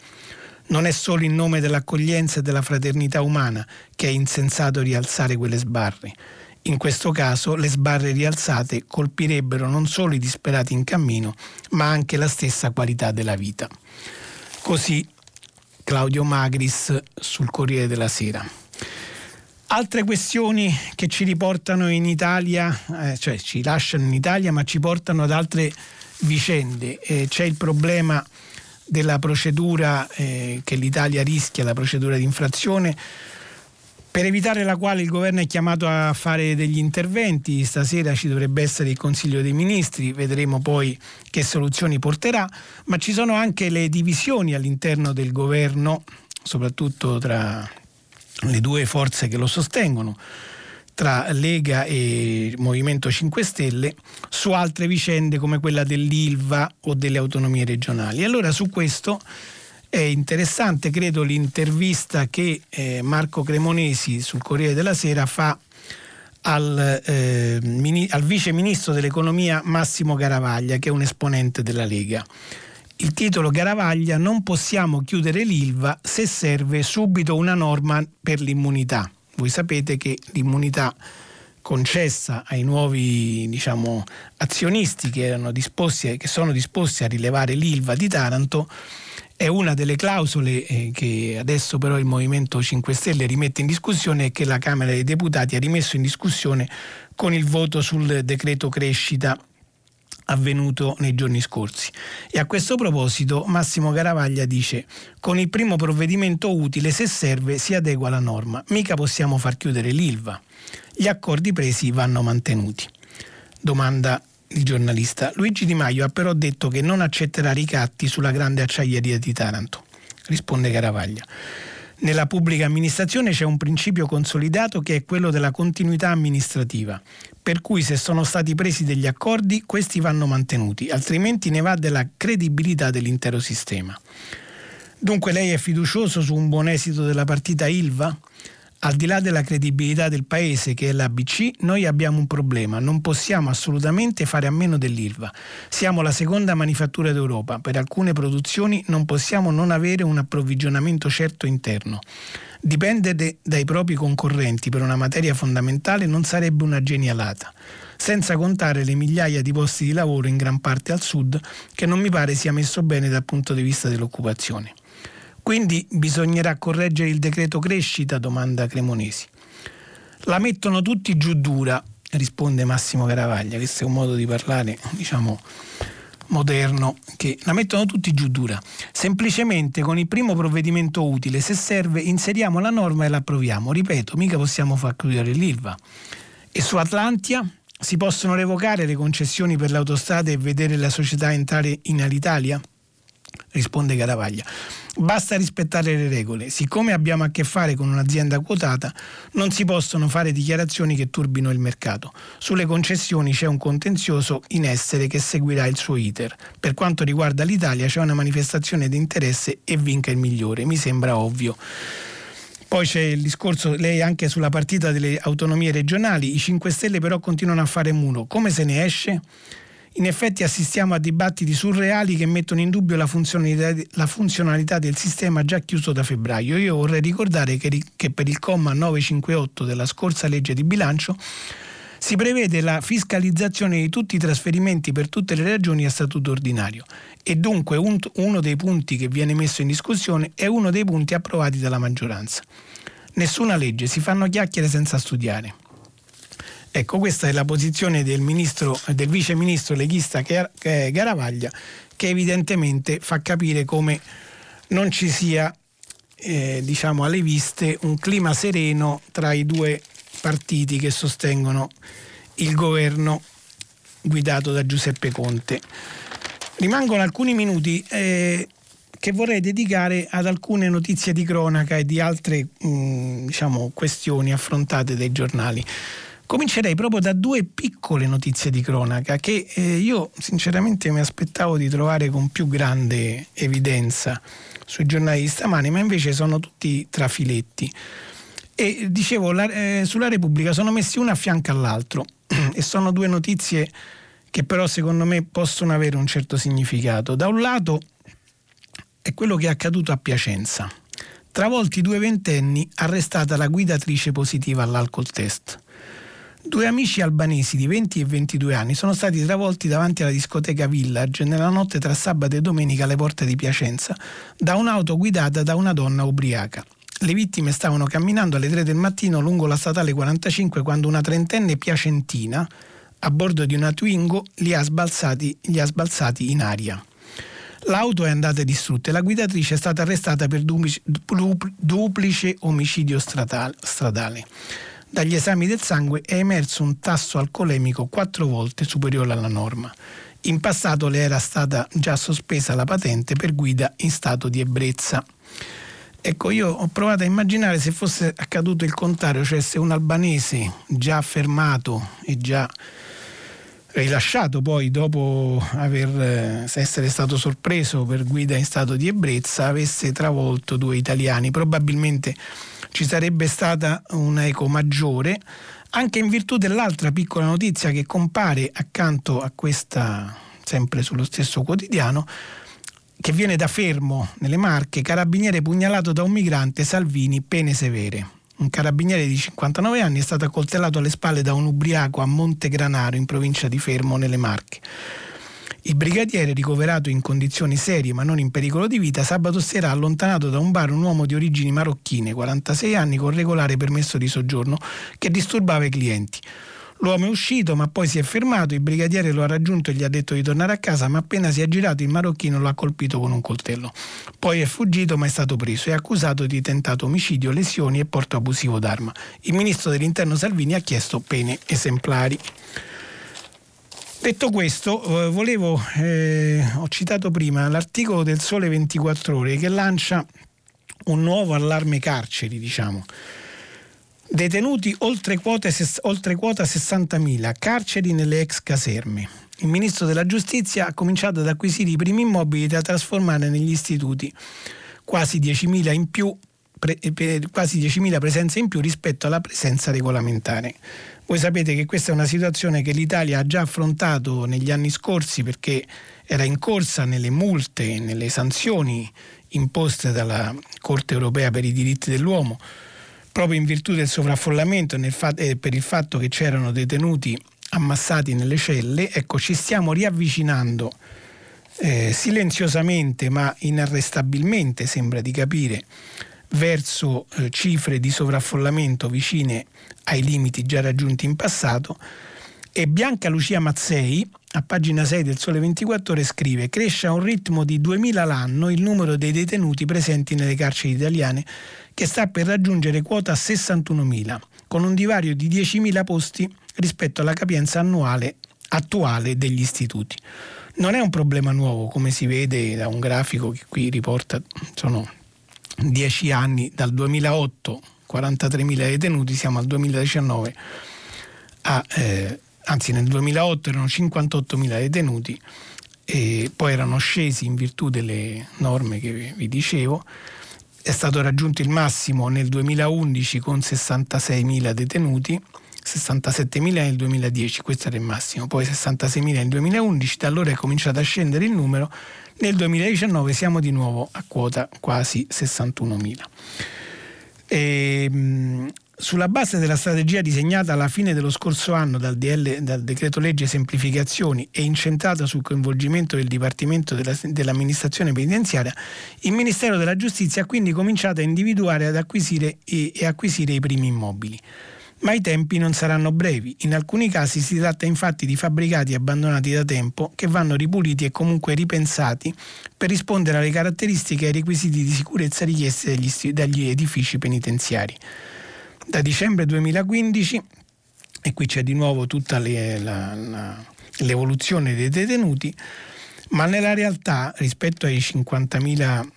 Non è solo in nome dell'accoglienza e della fraternità umana che è insensato rialzare quelle sbarre. In questo caso le sbarre rialzate colpirebbero non solo i disperati in cammino, ma anche la stessa qualità della vita. Così Claudio Magris sul Corriere della Sera. Altre questioni che ci riportano in Italia, eh, cioè ci lasciano in Italia, ma ci portano ad altre vicende. Eh, c'è il problema della procedura eh, che l'Italia rischia, la procedura di infrazione per evitare la quale il governo è chiamato a fare degli interventi. Stasera ci dovrebbe essere il Consiglio dei Ministri, vedremo poi che soluzioni porterà, ma ci sono anche le divisioni all'interno del governo, soprattutto tra le due forze che lo sostengono tra Lega e Movimento 5 Stelle su altre vicende come quella dell'ILVA o delle autonomie regionali. Allora su questo è interessante, credo, l'intervista che eh, Marco Cremonesi sul Corriere della Sera fa al, eh, mini, al vice ministro dell'economia Massimo Garavaglia, che è un esponente della Lega. Il titolo Garavaglia Non possiamo chiudere l'ILVA se serve subito una norma per l'immunità. Voi sapete che l'immunità concessa ai nuovi diciamo, azionisti che, disposti, che sono disposti a rilevare l'ILVA di Taranto è una delle clausole eh, che adesso però il Movimento 5 Stelle rimette in discussione e che la Camera dei Deputati ha rimesso in discussione con il voto sul decreto crescita avvenuto nei giorni scorsi. E a questo proposito Massimo Garavaglia dice con il primo provvedimento utile se serve si adegua la norma, mica possiamo far chiudere l'ILVA. Gli accordi presi vanno mantenuti. Domanda il giornalista. Luigi Di Maio ha però detto che non accetterà ricatti sulla grande acciaieria di Taranto. Risponde Caravaglia. Nella pubblica amministrazione c'è un principio consolidato che è quello della continuità amministrativa, per cui se sono stati presi degli accordi questi vanno mantenuti, altrimenti ne va della credibilità dell'intero sistema. Dunque lei è fiducioso su un buon esito della partita Ilva? Al di là della credibilità del paese che è l'ABC, noi abbiamo un problema, non possiamo assolutamente fare a meno dell'ILVA. Siamo la seconda manifattura d'Europa, per alcune produzioni non possiamo non avere un approvvigionamento certo interno. Dipendere dai propri concorrenti per una materia fondamentale non sarebbe una genialata, senza contare le migliaia di posti di lavoro in gran parte al sud che non mi pare sia messo bene dal punto di vista dell'occupazione. Quindi bisognerà correggere il decreto crescita? domanda Cremonesi. La mettono tutti giù dura, risponde Massimo Caravaglia, questo è un modo di parlare, diciamo, moderno che la mettono tutti giù dura. Semplicemente con il primo provvedimento utile, se serve, inseriamo la norma e la approviamo. Ripeto, mica possiamo far chiudere l'ILVA. E su Atlantia si possono revocare le concessioni per le autostrade e vedere la società entrare in Alitalia? Risponde Caravaglia. Basta rispettare le regole. Siccome abbiamo a che fare con un'azienda quotata, non si possono fare dichiarazioni che turbino il mercato. Sulle concessioni c'è un contenzioso in essere che seguirà il suo iter. Per quanto riguarda l'Italia c'è una manifestazione di interesse e vinca il migliore. Mi sembra ovvio. Poi c'è il discorso, lei anche sulla partita delle autonomie regionali, i 5 Stelle però continuano a fare muro. Come se ne esce? In effetti assistiamo a dibattiti surreali che mettono in dubbio la funzionalità, la funzionalità del sistema già chiuso da febbraio. Io vorrei ricordare che, che per il comma 958 della scorsa legge di bilancio si prevede la fiscalizzazione di tutti i trasferimenti per tutte le regioni a statuto ordinario e dunque un, uno dei punti che viene messo in discussione è uno dei punti approvati dalla maggioranza. Nessuna legge, si fanno chiacchiere senza studiare. Ecco, questa è la posizione del, ministro, del vice ministro leghista Garavaglia, che evidentemente fa capire come non ci sia, eh, diciamo, alle viste un clima sereno tra i due partiti che sostengono il governo guidato da Giuseppe Conte. Rimangono alcuni minuti eh, che vorrei dedicare ad alcune notizie di cronaca e di altre mh, mm, diciamo, questioni affrontate dai giornali. Comincerei proprio da due piccole notizie di cronaca che eh, io sinceramente mi aspettavo di trovare con più grande evidenza sui giornali di stamani, ma invece sono tutti trafiletti. E dicevo, la, eh, sulla Repubblica sono messi uno a fianco all'altro e sono due notizie che però secondo me possono avere un certo significato. Da un lato è quello che è accaduto a Piacenza. Travolti due ventenni, arrestata la guidatrice positiva all'alcol test. Due amici albanesi di 20 e 22 anni sono stati travolti davanti alla discoteca Village nella notte tra sabato e domenica alle porte di Piacenza da un'auto guidata da una donna ubriaca. Le vittime stavano camminando alle 3 del mattino lungo la statale 45 quando una trentenne piacentina, a bordo di una Twingo, li ha sbalzati, li ha sbalzati in aria. L'auto è andata distrutta e la guidatrice è stata arrestata per duplice omicidio stradale. Dagli esami del sangue è emerso un tasso alcolemico quattro volte superiore alla norma. In passato le era stata già sospesa la patente per guida in stato di ebbrezza. Ecco, io ho provato a immaginare se fosse accaduto il contrario, cioè se un albanese già fermato e già rilasciato poi dopo aver, eh, essere stato sorpreso per guida in stato di ebbrezza avesse travolto due italiani. Probabilmente ci sarebbe stata un'eco maggiore, anche in virtù dell'altra piccola notizia che compare accanto a questa, sempre sullo stesso quotidiano, che viene da Fermo, nelle Marche, carabiniere pugnalato da un migrante, Salvini, pene severe. Un carabiniere di 59 anni è stato accoltellato alle spalle da un ubriaco a Montegranaro, in provincia di Fermo, nelle Marche. Il brigadiere, ricoverato in condizioni serie ma non in pericolo di vita, sabato sera ha allontanato da un bar un uomo di origini marocchine, 46 anni, con regolare permesso di soggiorno, che disturbava i clienti. L'uomo è uscito, ma poi si è fermato. Il brigadiere lo ha raggiunto e gli ha detto di tornare a casa, ma appena si è girato il marocchino lo ha colpito con un coltello. Poi è fuggito, ma è stato preso e accusato di tentato omicidio, lesioni e porto abusivo d'arma. Il ministro dell'Interno Salvini ha chiesto pene esemplari. Detto questo, eh, volevo, eh, ho citato prima l'articolo del Sole 24 Ore che lancia un nuovo allarme carceri, diciamo. Detenuti oltre, quote, oltre quota 60.000, carceri nelle ex caserme. Il ministro della giustizia ha cominciato ad acquisire i primi immobili da trasformare negli istituti, quasi 10.000 in più, pre, quasi 10.000 presenze in più rispetto alla presenza regolamentare. Voi sapete che questa è una situazione che l'Italia ha già affrontato negli anni scorsi perché era in corsa nelle multe, nelle sanzioni imposte dalla Corte europea per i diritti dell'uomo, proprio in virtù del sovraffollamento e per il fatto che c'erano detenuti ammassati nelle celle, ecco, ci stiamo riavvicinando eh, silenziosamente ma inarrestabilmente, sembra di capire, verso eh, cifre di sovraffollamento vicine ai limiti già raggiunti in passato. E Bianca Lucia Mazzei, a pagina 6 del Sole 24 Ore, scrive: Cresce a un ritmo di 2000 l'anno il numero dei detenuti presenti nelle carceri italiane, che sta per raggiungere quota 61.000, con un divario di 10.000 posti rispetto alla capienza annuale attuale degli istituti. Non è un problema nuovo, come si vede da un grafico che qui riporta, sono 10 anni dal 2008, 43.000 detenuti, siamo al 2019, a, eh, anzi nel 2008 erano 58.000 detenuti, e poi erano scesi in virtù delle norme che vi dicevo, è stato raggiunto il massimo nel 2011 con 66.000 detenuti 67.000 nel 2010, questo era il massimo, poi 66.000 nel 2011, da allora è cominciato a scendere il numero, nel 2019 siamo di nuovo a quota quasi 61.000. E, mh, sulla base della strategia disegnata alla fine dello scorso anno dal, DL, dal decreto legge semplificazioni e incentrata sul coinvolgimento del Dipartimento della, dell'amministrazione penitenziaria, il Ministero della Giustizia ha quindi cominciato a individuare ed acquisire e, e acquisire i primi immobili ma i tempi non saranno brevi. In alcuni casi si tratta infatti di fabbricati abbandonati da tempo che vanno ripuliti e comunque ripensati per rispondere alle caratteristiche e ai requisiti di sicurezza richiesti dagli, dagli edifici penitenziari. Da dicembre 2015, e qui c'è di nuovo tutta le, la, la, l'evoluzione dei detenuti, ma nella realtà rispetto ai 50.000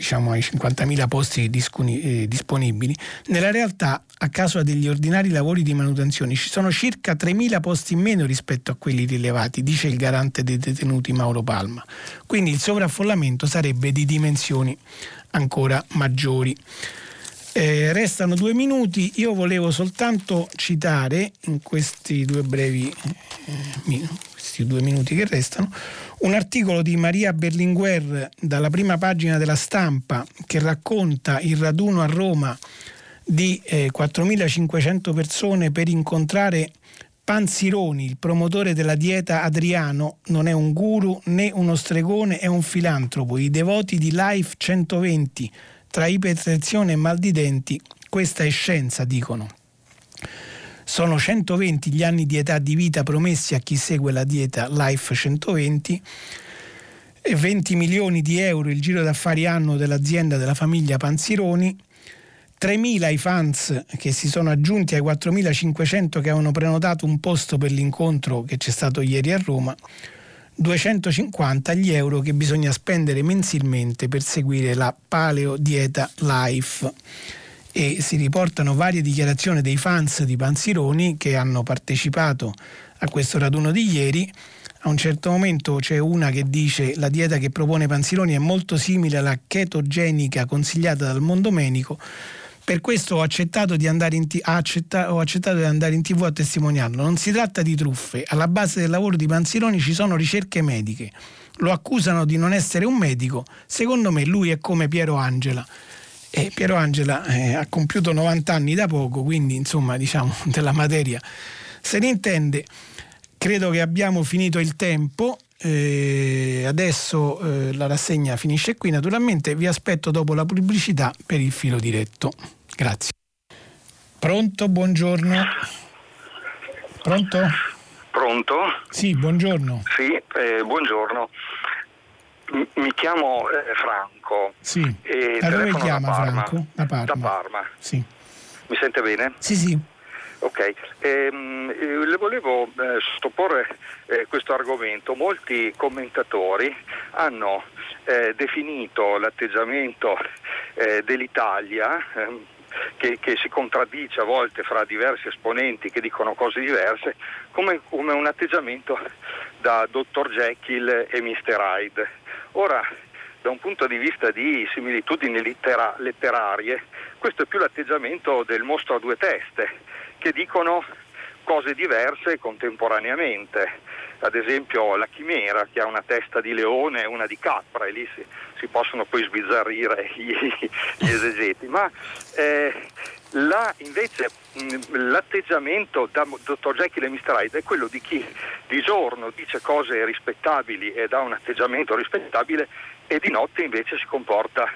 diciamo, ai 50.000 posti eh, disponibili, nella realtà a causa degli ordinari lavori di manutenzione ci sono circa 3.000 posti in meno rispetto a quelli rilevati, dice il garante dei detenuti Mauro Palma. Quindi il sovraffollamento sarebbe di dimensioni ancora maggiori. Eh, restano due minuti, io volevo soltanto citare in questi due brevi eh, questi due minuti che restano un articolo di Maria Berlinguer dalla prima pagina della stampa che racconta il raduno a Roma di eh, 4.500 persone per incontrare Panzironi, il promotore della dieta Adriano, non è un guru né uno stregone, è un filantropo. I devoti di Life 120 tra ipertensione e mal di denti, questa è scienza, dicono. Sono 120 gli anni di età di vita promessi a chi segue la dieta Life 120 e 20 milioni di euro il giro d'affari anno dell'azienda della famiglia Panzironi, 3.000 i fans che si sono aggiunti ai 4.500 che avevano prenotato un posto per l'incontro che c'è stato ieri a Roma, 250 gli euro che bisogna spendere mensilmente per seguire la Paleo Dieta Life e si riportano varie dichiarazioni dei fans di Panzironi che hanno partecipato a questo raduno di ieri. A un certo momento c'è una che dice la dieta che propone Panzironi è molto simile alla chetogenica consigliata dal Mondomenico. Per questo ho accettato, di andare in t- accetta- ho accettato di andare in tv a testimoniarlo. Non si tratta di truffe. Alla base del lavoro di Panzironi ci sono ricerche mediche. Lo accusano di non essere un medico. Secondo me lui è come Piero Angela e Piero Angela eh, ha compiuto 90 anni da poco, quindi insomma diciamo della materia se ne intende. Credo che abbiamo finito il tempo. Eh, adesso eh, la rassegna finisce qui. Naturalmente vi aspetto dopo la pubblicità per il filo diretto. Grazie. Pronto? Buongiorno. Pronto? Pronto? Sì, buongiorno. Sì, eh, buongiorno. Mi chiamo eh, Franco. Sì. E da dove chiama da Franco? Da Parma. Da Parma. Sì. Mi sente bene? Sì, sì. Ok, ehm, eh, le volevo eh, sottoporre eh, questo argomento. Molti commentatori hanno eh, definito l'atteggiamento eh, dell'Italia ehm, che, che, si contraddice a volte fra diversi esponenti che dicono cose diverse, come, come un atteggiamento da Dr. Jekyll e Mr. Hyde. Ora, da un punto di vista di similitudini lettera- letterarie, questo è più l'atteggiamento del mostro a due teste, che dicono cose diverse contemporaneamente. Ad esempio la chimera che ha una testa di leone e una di capra e lì si, si possono poi sbizzarrire gli, gli esegeti. Ma eh, la, invece l'atteggiamento da dottor Jekyll e Mr. Hyde è quello di chi di giorno dice cose rispettabili ed ha un atteggiamento rispettabile e di notte invece si comporta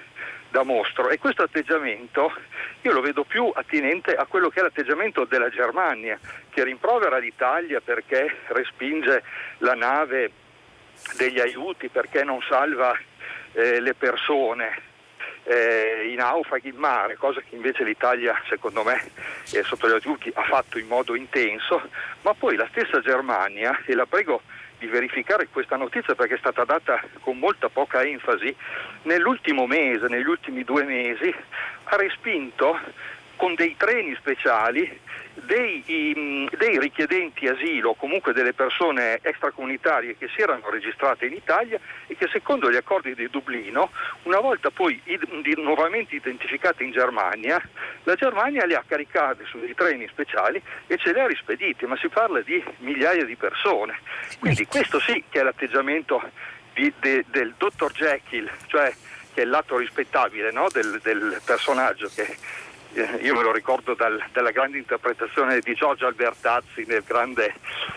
da mostro. E questo atteggiamento io lo vedo più attinente a quello che è l'atteggiamento della Germania che rimprovera l'Italia perché respinge la nave degli aiuti, perché non salva eh, le persone eh, i naufraghi in mare, cosa che invece l'Italia secondo me eh, sotto gli aiuti ha fatto in modo intenso, ma poi la stessa Germania, e la prego di verificare questa notizia perché è stata data con molta poca enfasi, nell'ultimo mese, negli ultimi due mesi, ha respinto con dei treni speciali dei, i, dei, richiedenti asilo comunque delle persone extracomunitarie che si erano registrate in Italia e che secondo gli accordi di Dublino, una volta poi id, nuovamente identificate in Germania, la Germania le ha caricate su dei treni speciali e ce le ha rispedite, ma si parla di migliaia di persone. Quindi questo sì che è l'atteggiamento di, de, del dottor Jekyll, cioè che è il lato rispettabile no? del, del personaggio che io me lo ricordo dal, dalla grande interpretazione di Giorgio Albertazzi nel grande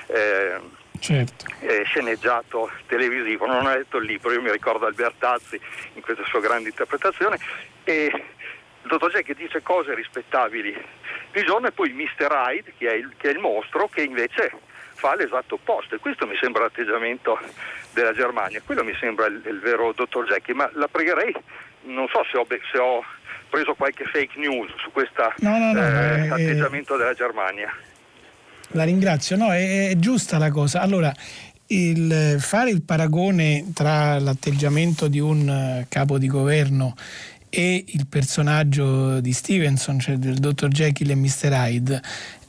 eh, certo. eh, sceneggiato televisivo. Non ho letto il libro, io mi ricordo Albertazzi in questa sua grande interpretazione e il dottor Jack dice cose rispettabili di giorno e poi Mr. Hyde, che è, il, che è il mostro, che invece fa l'esatto opposto e questo mi sembra l'atteggiamento della Germania, quello mi sembra il, il vero dottor Jackie, ma la pregherei, non so se ho, se ho preso qualche fake news su questo no, no, no, eh, atteggiamento eh, della Germania. La ringrazio, no, è, è giusta la cosa. Allora, il, fare il paragone tra l'atteggiamento di un eh, capo di governo e il personaggio di Stevenson, cioè del dottor Jekyll e Mr. Hyde,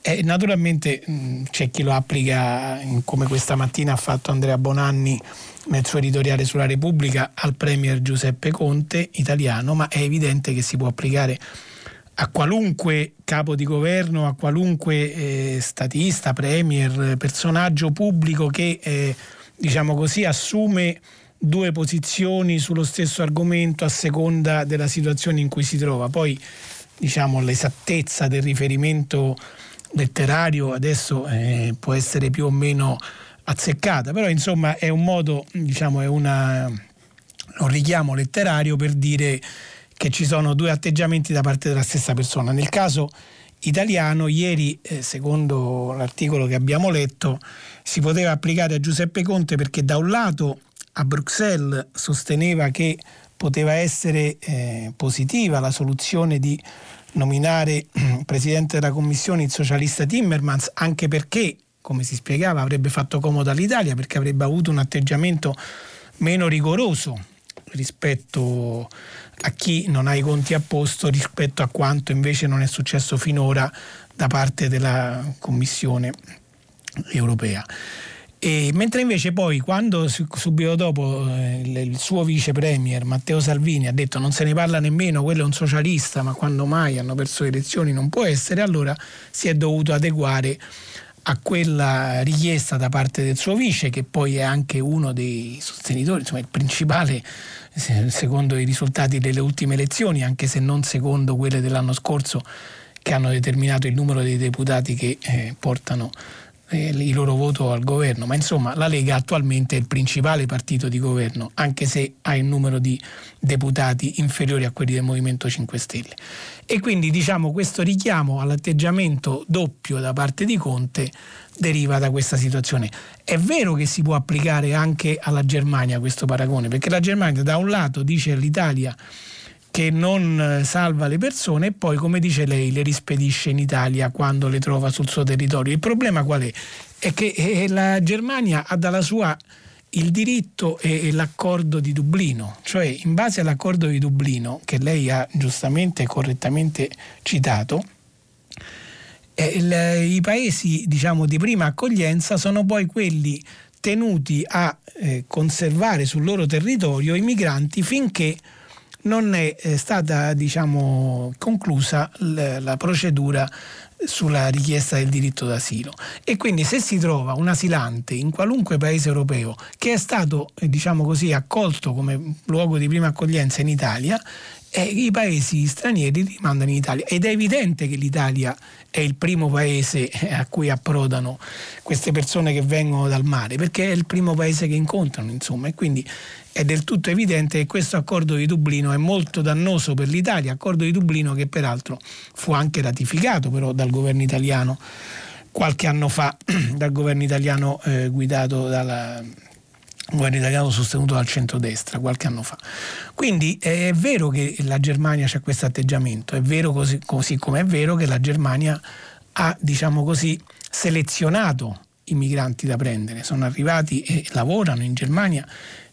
eh, naturalmente mh, c'è chi lo applica come questa mattina ha fatto Andrea Bonanni nel suo editoriale sulla Repubblica al Premier Giuseppe Conte italiano, ma è evidente che si può applicare a qualunque capo di governo, a qualunque eh, statista, premier, personaggio pubblico che eh, diciamo così assume due posizioni sullo stesso argomento a seconda della situazione in cui si trova. Poi diciamo l'esattezza del riferimento letterario adesso eh, può essere più o meno azzeccata, però insomma è un modo, diciamo, è una, un richiamo letterario per dire che ci sono due atteggiamenti da parte della stessa persona. Nel caso italiano, ieri, eh, secondo l'articolo che abbiamo letto, si poteva applicare a Giuseppe Conte perché da un lato a Bruxelles sosteneva che poteva essere eh, positiva la soluzione di nominare presidente della commissione il socialista Timmermans, anche perché come si spiegava, avrebbe fatto comodo all'Italia perché avrebbe avuto un atteggiamento meno rigoroso rispetto a chi non ha i conti a posto rispetto a quanto invece non è successo finora da parte della Commissione europea. E mentre invece poi quando subito dopo eh, il suo vice premier Matteo Salvini ha detto non se ne parla nemmeno, quello è un socialista, ma quando mai hanno perso le elezioni non può essere, allora si è dovuto adeguare a quella richiesta da parte del suo vice, che poi è anche uno dei sostenitori, insomma il principale secondo i risultati delle ultime elezioni, anche se non secondo quelle dell'anno scorso che hanno determinato il numero dei deputati che eh, portano eh, il loro voto al governo, ma insomma la Lega attualmente è il principale partito di governo, anche se ha il numero di deputati inferiori a quelli del Movimento 5 Stelle. E quindi diciamo questo richiamo all'atteggiamento doppio da parte di Conte deriva da questa situazione. È vero che si può applicare anche alla Germania questo paragone, perché la Germania da un lato dice all'Italia che non salva le persone e poi, come dice lei, le rispedisce in Italia quando le trova sul suo territorio. Il problema qual è? È che eh, la Germania ha dalla sua il diritto e l'accordo di Dublino, cioè in base all'accordo di Dublino, che lei ha giustamente e correttamente citato, eh, il, i paesi diciamo, di prima accoglienza sono poi quelli tenuti a eh, conservare sul loro territorio i migranti finché non è stata diciamo, conclusa la procedura sulla richiesta del diritto d'asilo. E quindi se si trova un asilante in qualunque paese europeo che è stato diciamo così accolto come luogo di prima accoglienza in Italia eh, i paesi stranieri rimandano in Italia. Ed è evidente che l'Italia è il primo paese a cui approdano queste persone che vengono dal mare perché è il primo paese che incontrano insomma. E quindi è del tutto evidente che questo accordo di Dublino è molto dannoso per l'Italia, accordo di Dublino che peraltro fu anche ratificato però dal governo italiano qualche anno fa, dal governo italiano eh, guidato dal governo italiano sostenuto dal centrodestra qualche anno fa. Quindi è vero che la Germania ha questo atteggiamento, è vero così, così come è vero che la Germania ha, diciamo così, selezionato i migranti da prendere, sono arrivati e lavorano in Germania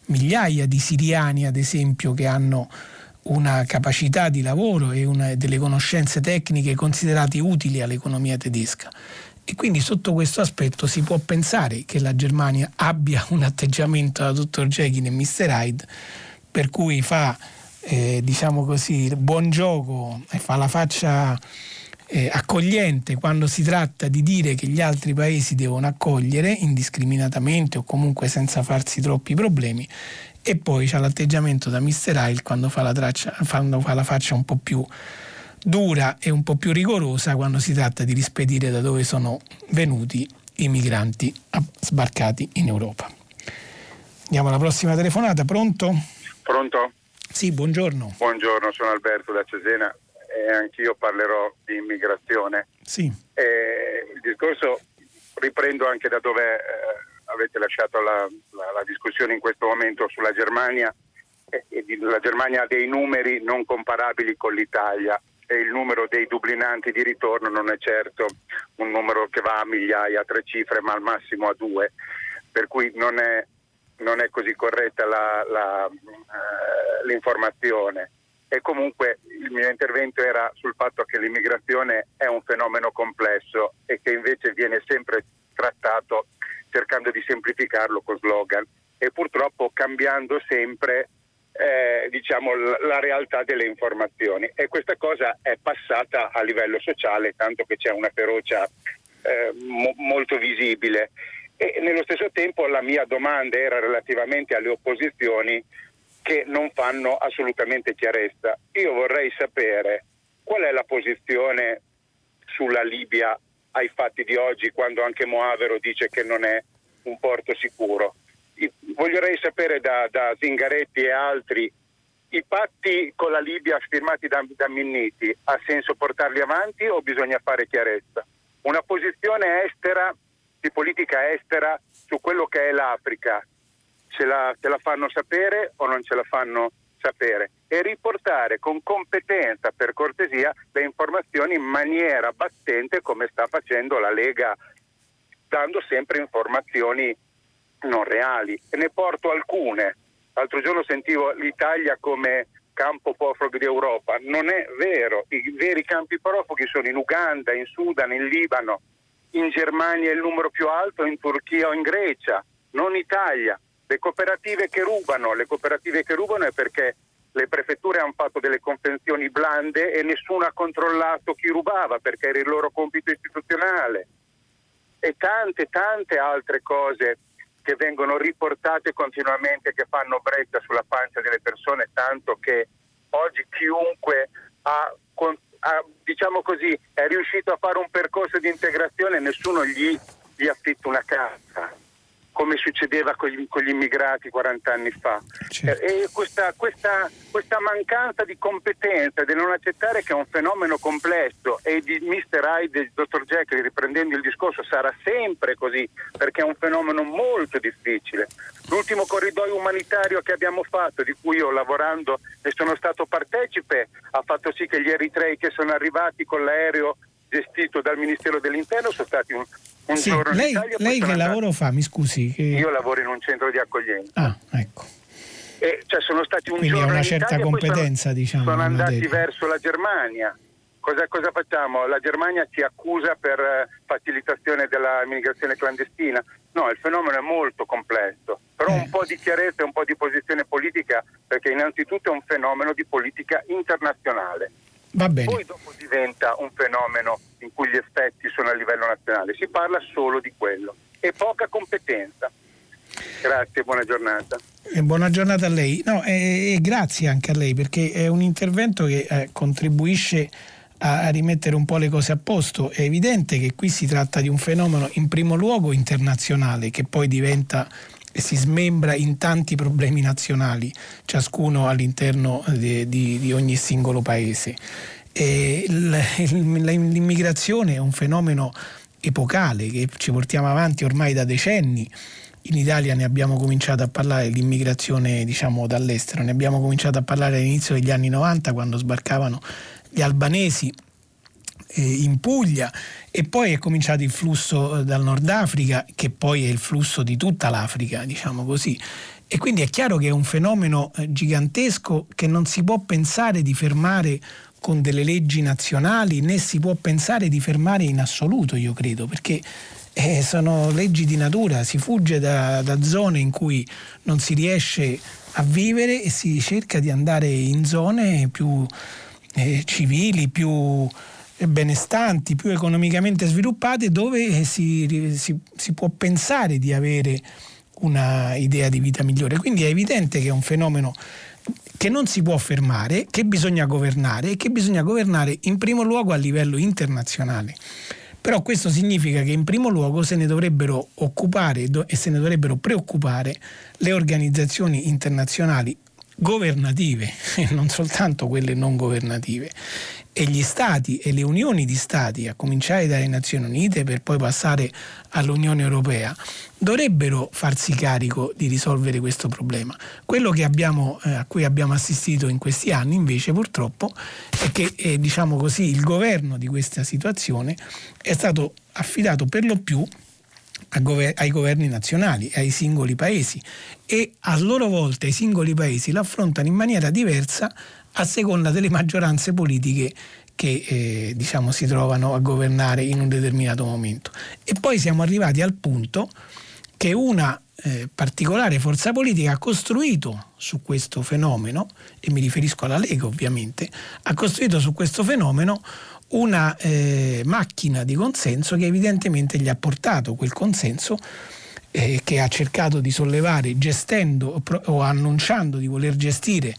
migliaia di siriani, ad esempio, che hanno una capacità di lavoro e una, delle conoscenze tecniche considerate utili all'economia tedesca. E quindi sotto questo aspetto si può pensare che la Germania abbia un atteggiamento da Dr. Jekyll e Mr. Hyde per cui fa, eh, diciamo così, buon gioco e fa la faccia eh, accogliente quando si tratta di dire che gli altri paesi devono accogliere indiscriminatamente o comunque senza farsi troppi problemi e poi c'è l'atteggiamento da Mr. Isle quando fa la, traccia, quando fa la faccia un po' più dura e un po' più rigorosa quando si tratta di rispedire da dove sono venuti i migranti sbarcati in Europa. Andiamo alla prossima telefonata, pronto? Pronto? Sì, buongiorno. Buongiorno, sono Alberto da Cesena e anch'io parlerò di immigrazione. Sì. E il discorso riprendo anche da dove eh, avete lasciato la, la, la, discussione in questo momento sulla Germania. E, e la Germania ha dei numeri non comparabili con l'Italia e il numero dei dublinanti di ritorno non è certo un numero che va a migliaia, a tre cifre, ma al massimo a due, per cui non è, non è così corretta la, la, uh, l'informazione e comunque il mio intervento era sul fatto che l'immigrazione è un fenomeno complesso e che invece viene sempre trattato cercando di semplificarlo con slogan. E purtroppo cambiando sempre eh, diciamo, la realtà delle informazioni. E questa cosa è passata a livello sociale tanto che c'è una ferocia eh, mo- molto visibile. E nello stesso tempo la mia domanda era relativamente alle opposizioni che non fanno assolutamente chiarezza. Io vorrei sapere qual è la posizione sulla Libia ai fatti di oggi, quando anche Moavero dice che non è un porto sicuro. Vorrei sapere da, da Zingaretti e altri i patti con la Libia firmati da, da Minniti, ha senso portarli avanti o bisogna fare chiarezza? Una posizione estera, di politica estera, su quello che è l'Africa, ce la, ce la fanno sapere o non ce la fanno sapere e riportare con competenza, per cortesia, le informazioni in maniera battente come sta facendo la Lega, dando sempre informazioni non reali. E ne porto alcune. L'altro giorno sentivo l'Italia come campo profughi d'Europa. Non è vero, i veri campi profughi sono in Uganda, in Sudan, in Libano, in Germania è il numero più alto, in Turchia o in Grecia, non Italia. Le cooperative che rubano, le cooperative che rubano è perché le prefetture hanno fatto delle convenzioni blande e nessuno ha controllato chi rubava perché era il loro compito istituzionale. E tante, tante altre cose che vengono riportate continuamente, che fanno bretta sulla pancia delle persone, tanto che oggi chiunque ha, ha, diciamo così, è riuscito a fare un percorso di integrazione, nessuno gli, gli affitta una casa come succedeva con gli, con gli immigrati 40 anni fa. Certo. E questa, questa, questa, mancanza di competenza, di non accettare che è un fenomeno complesso e di Mr. Hyde e Dr. Jekyll, riprendendo il discorso, sarà sempre così perché è un fenomeno molto difficile. L'ultimo corridoio umanitario che abbiamo fatto, di cui io lavorando e sono stato partecipe, ha fatto sì che gli eritrei che sono arrivati con l'aereo gestito dal Ministero dell'Interno sono stati un, un sì, giorno lei, in Italia. Lei che lavoro fa, mi scusi? Che... Io lavoro in un centro di accoglienza. Ah, ecco. E, cioè, sono stati un Quindi giorno una certa Italia, competenza, sono, diciamo. Sono andati materia. verso la Germania. Cosa, cosa, facciamo? La Germania ci accusa per facilitazione dell'immigrazione clandestina? No, il fenomeno è molto complesso però eh. un po' di chiarezza e un po' di posizione politica, perché innanzitutto è un fenomeno di politica internazionale. Va bene. Poi dopo diventa un fenomeno in cui gli effetti sono a livello nazionale, si parla solo di quello e poca competenza. Grazie, buona giornata. E buona giornata a lei. No, e, e, grazie anche a lei perché è un intervento che eh, contribuisce a, a, rimettere un po' le cose a posto. È evidente che qui si tratta di un fenomeno in primo luogo internazionale che poi diventa e si smembra in tanti problemi nazionali, ciascuno all'interno di, di, di ogni singolo paese. l'immigrazione è un fenomeno epocale che ci portiamo avanti ormai da decenni. In Italia ne abbiamo cominciato a parlare dell'immigrazione diciamo dall'estero, ne abbiamo cominciato a parlare all'inizio degli anni 90 quando sbarcavano gli albanesi eh, in Puglia e poi è cominciato il flusso eh, dal Nord Africa che poi è il flusso di tutta l'Africa, diciamo così. E quindi è chiaro che è un fenomeno eh, gigantesco che non si può pensare di fermare con delle leggi nazionali né si può pensare di fermare in assoluto, io credo, perché eh, sono leggi di natura, si fugge da, da zone in cui non si riesce a vivere e si cerca di andare in zone più eh, civili, più benestanti, più economicamente sviluppate, dove si, si, si può pensare di avere una idea di vita migliore. Quindi è evidente che è un fenomeno che non si può fermare, che bisogna governare e che bisogna governare in primo luogo a livello internazionale. Però questo significa che in primo luogo se ne dovrebbero occupare e se ne dovrebbero preoccupare le organizzazioni internazionali governative e non soltanto quelle non governative e gli stati e le unioni di stati, a cominciare dalle Nazioni Unite per poi passare all'Unione Europea, dovrebbero farsi carico di risolvere questo problema. Quello abbiamo, eh, a cui abbiamo assistito in questi anni invece purtroppo è che eh, diciamo così, il governo di questa situazione è stato affidato per lo più ai governi nazionali, ai singoli paesi e a loro volta i singoli paesi l'affrontano in maniera diversa a seconda delle maggioranze politiche che eh, diciamo, si trovano a governare in un determinato momento. E poi siamo arrivati al punto che una eh, particolare forza politica ha costruito su questo fenomeno, e mi riferisco alla Lega ovviamente, ha costruito su questo fenomeno una eh, macchina di consenso che evidentemente gli ha portato quel consenso eh, che ha cercato di sollevare gestendo o annunciando di voler gestire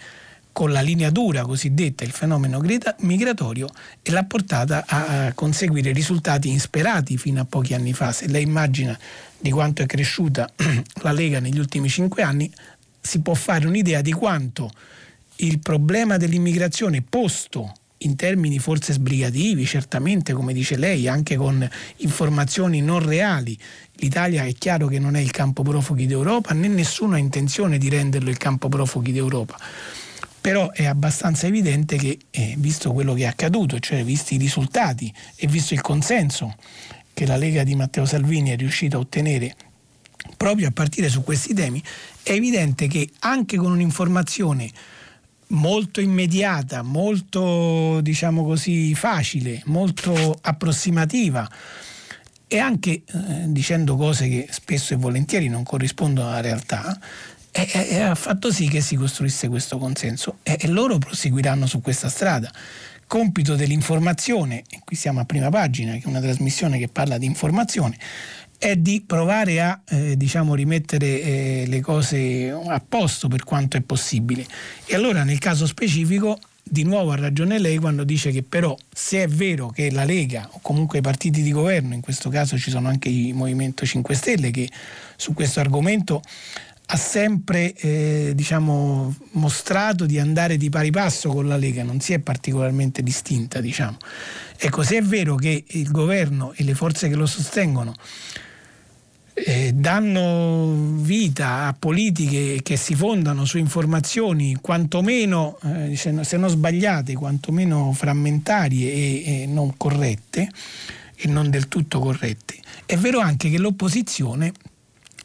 con la linea dura cosiddetta il fenomeno migratorio e l'ha portata a conseguire risultati insperati fino a pochi anni fa. Se lei immagina di quanto è cresciuta la Lega negli ultimi cinque anni, si può fare un'idea di quanto il problema dell'immigrazione posto in termini forse sbrigativi, certamente come dice lei, anche con informazioni non reali. L'Italia è chiaro che non è il campo profughi d'Europa, né nessuno ha intenzione di renderlo il campo profughi d'Europa però è abbastanza evidente che, eh, visto quello che è accaduto, cioè visti i risultati e visto il consenso che la Lega di Matteo Salvini è riuscita a ottenere proprio a partire su questi temi, è evidente che anche con un'informazione molto immediata, molto diciamo così facile, molto approssimativa. E anche eh, dicendo cose che spesso e volentieri non corrispondono alla realtà, e, e, ha fatto sì che si costruisse questo consenso. E, e loro proseguiranno su questa strada. Compito dell'informazione, e qui siamo a prima pagina, che è una trasmissione che parla di informazione, è di provare a eh, diciamo, rimettere eh, le cose a posto per quanto è possibile. E allora nel caso specifico, di nuovo ha ragione lei quando dice che però se è vero che la Lega o comunque i partiti di governo, in questo caso ci sono anche il Movimento 5 Stelle che su questo argomento ha sempre eh, diciamo, mostrato di andare di pari passo con la Lega, non si è particolarmente distinta. Diciamo. Ecco, se è vero che il governo e le forze che lo sostengono eh, danno vita a politiche che si fondano su informazioni quantomeno, eh, se non sbagliate, quantomeno frammentarie e, e non corrette e non del tutto corrette, è vero anche che l'opposizione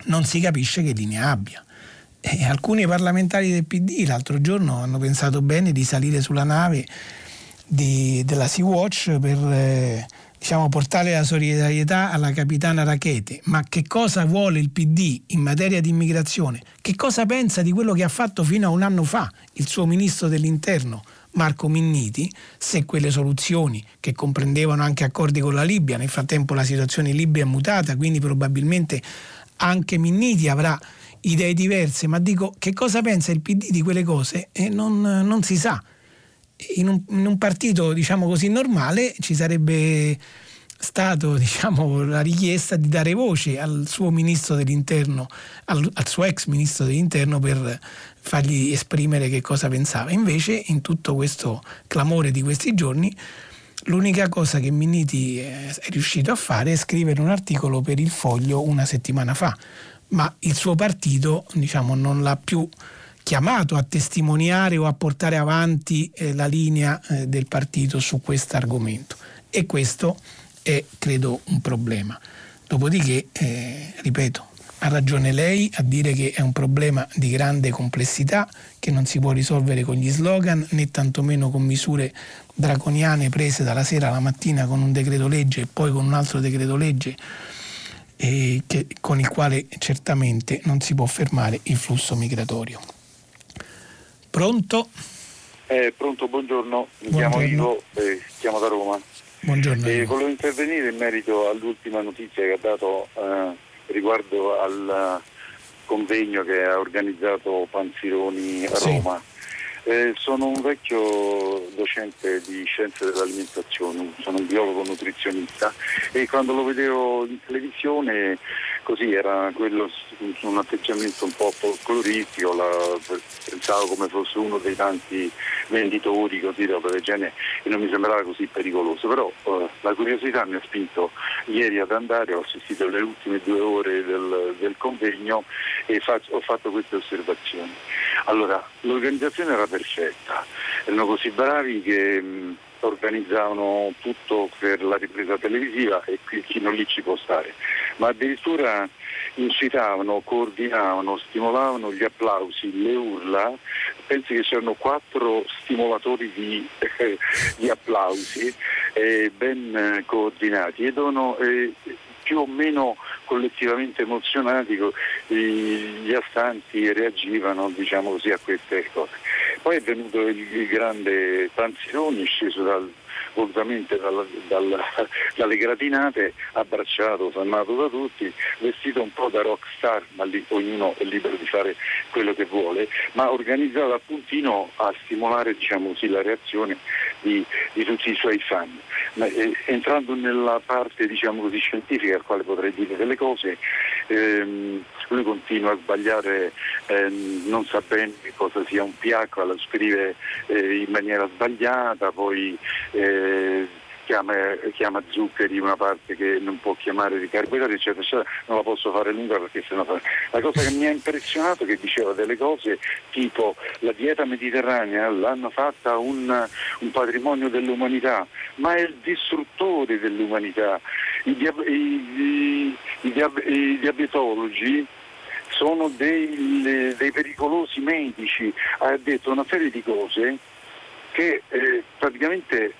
non si capisce che linea abbia. E alcuni parlamentari del PD l'altro giorno hanno pensato bene di salire sulla nave di, della Sea-Watch per eh, diciamo, portare la solidarietà alla capitana Rachete, ma che cosa vuole il PD in materia di immigrazione? Che cosa pensa di quello che ha fatto fino a un anno fa il suo ministro dell'interno? Marco Minniti, se quelle soluzioni che comprendevano anche accordi con la Libia, nel frattempo la situazione in Libia è mutata, quindi probabilmente anche Minniti avrà idee diverse, ma dico che cosa pensa il PD di quelle cose e non, non si sa in un, in un partito diciamo così normale ci sarebbe stato diciamo, la richiesta di dare voce al suo ministro dell'interno, al, al, suo ex ministro dell'interno per fargli esprimere che cosa pensava. Invece in tutto questo clamore di questi giorni l'unica cosa che Minniti è riuscito a fare è scrivere un articolo per il foglio una settimana fa, ma il suo partito diciamo, non l'ha più chiamato a testimoniare o a portare avanti eh, la linea eh, del partito su questo argomento e questo è credo un problema. Dopodiché, eh, ripeto, ha ragione lei a dire che è un problema di grande complessità che non si può risolvere con gli slogan né tantomeno con misure draconiane prese dalla sera alla mattina con un decreto legge e poi con un altro decreto legge eh, che, con il quale certamente non si può fermare il flusso migratorio. Pronto? Eh, pronto, buongiorno, mi buongiorno. chiamo Ivo, eh, chiamo da Roma. Buongiorno. Eh, volevo intervenire in merito all'ultima notizia che ha dato eh, riguardo al convegno che ha organizzato Panzironi a Roma. Sì. Eh, sono un vecchio docente di scienze dell'alimentazione, sono un biologo nutrizionista e quando lo vedevo in televisione così era quello, un atteggiamento un po' folcloristico, pensavo come fosse uno dei tanti venditori così roba del genere e non mi sembrava così pericoloso, però eh, la curiosità mi ha spinto ieri ad andare, ho assistito alle ultime due ore del, del convegno e faccio, ho fatto queste osservazioni. Allora, l'organizzazione era perfetta, erano così bravi che mh, organizzavano tutto per la ripresa televisiva e chi non lì ci può stare, ma addirittura incitavano, coordinavano, stimolavano gli applausi, le urla, pensi che c'erano quattro stimolatori di, eh, di applausi eh, ben coordinati. E dovevano eh, più o meno collettivamente emozionati gli astanti reagivano diciamo così, a queste cose. Poi è venuto il, grande Panzironi sceso dal, volutamente dalla, dalla, dalle gratinate, abbracciato, fermato da tutti, vestito un po' da rockstar, ma lì ognuno è libero di fare quello che vuole, ma organizzato appuntino a stimolare diciamo così, la reazione di, di, tutti i suoi fan. Ma, eh, entrando nella parte diciamo così, scientifica al quale potrei dire delle cose, ehm, lui continua a sbagliare, ehm, non sa bene cosa sia un pH, la scrive eh, in maniera sbagliata, poi eh, chiama, chiama, zuccheri una parte che non può chiamare di carboidrati, eccetera, eccetera, non la posso fare lunga perché sennò fa... La cosa che mi ha impressionato è che diceva delle cose tipo la dieta mediterranea l'hanno fatta un, un patrimonio dell'umanità, ma è il distruttore dell'umanità. I, diab- i, i, diab- i diabetologi sono dei, dei, pericolosi medici, ha detto una serie di cose che eh, praticamente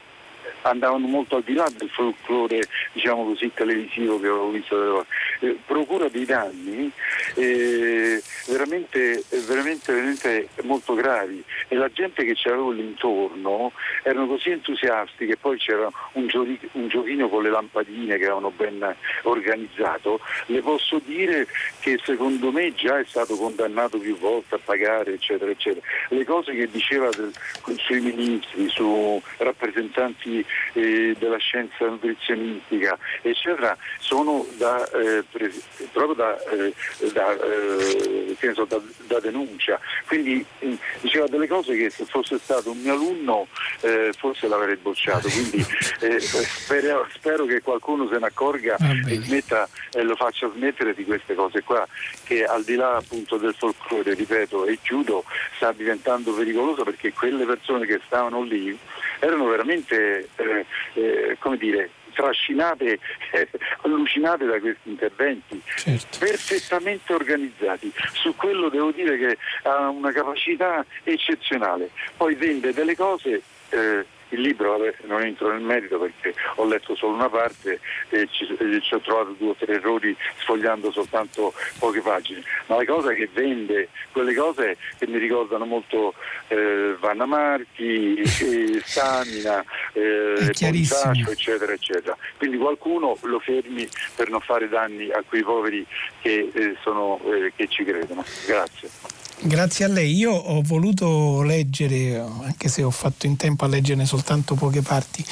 andavano molto al di là del folklore diciamo così, televisivo che avevo visto, eh, procura dei danni eh, veramente, veramente, veramente, molto gravi. E la gente che c'avevo lì intorno erano così entusiasti che poi c'era un, giochi, un giochino con le lampadine che avevano ben organizzato, le posso dire che secondo me già è stato condannato più volte a pagare eccetera eccetera. Le cose che diceva del, sui ministri, su rappresentanti eh, della scienza nutrizionistica, eccetera, sono da, eh, pre- proprio da, eh, da, eh, so, da, denuncia. Quindi mm, diceva delle cose che se fosse stato un mio alunno eh, forse l'avrei bocciato. Quindi spero, spero, che qualcuno se ne accorga e smetta, lo faccia smettere di queste cose qua, che al di là appunto del folklore, ripeto, e chiudo, sta diventando pericoloso perché quelle persone che stavano lì erano veramente eh, eh, come dire, trascinate, eh, allucinate da questi interventi, certo. perfettamente organizzati. Su quello devo dire che ha una capacità eccezionale. Poi vende delle cose eh, il libro, vabbè, non entro nel merito perché ho letto solo una parte e ci, e ci ho trovato due o tre errori sfogliando soltanto poche pagine, ma la cosa che vende, quelle cose che mi ricordano molto eh, Vanna Marchi, eh, Stamina, eh, Ponciaccio, eccetera, eccetera. Quindi qualcuno lo fermi per non fare danni a quei poveri che, eh, sono, eh, che ci credono. Grazie. Grazie a lei. Io ho voluto leggere, anche se ho fatto in tempo a leggerne soltanto poche parti,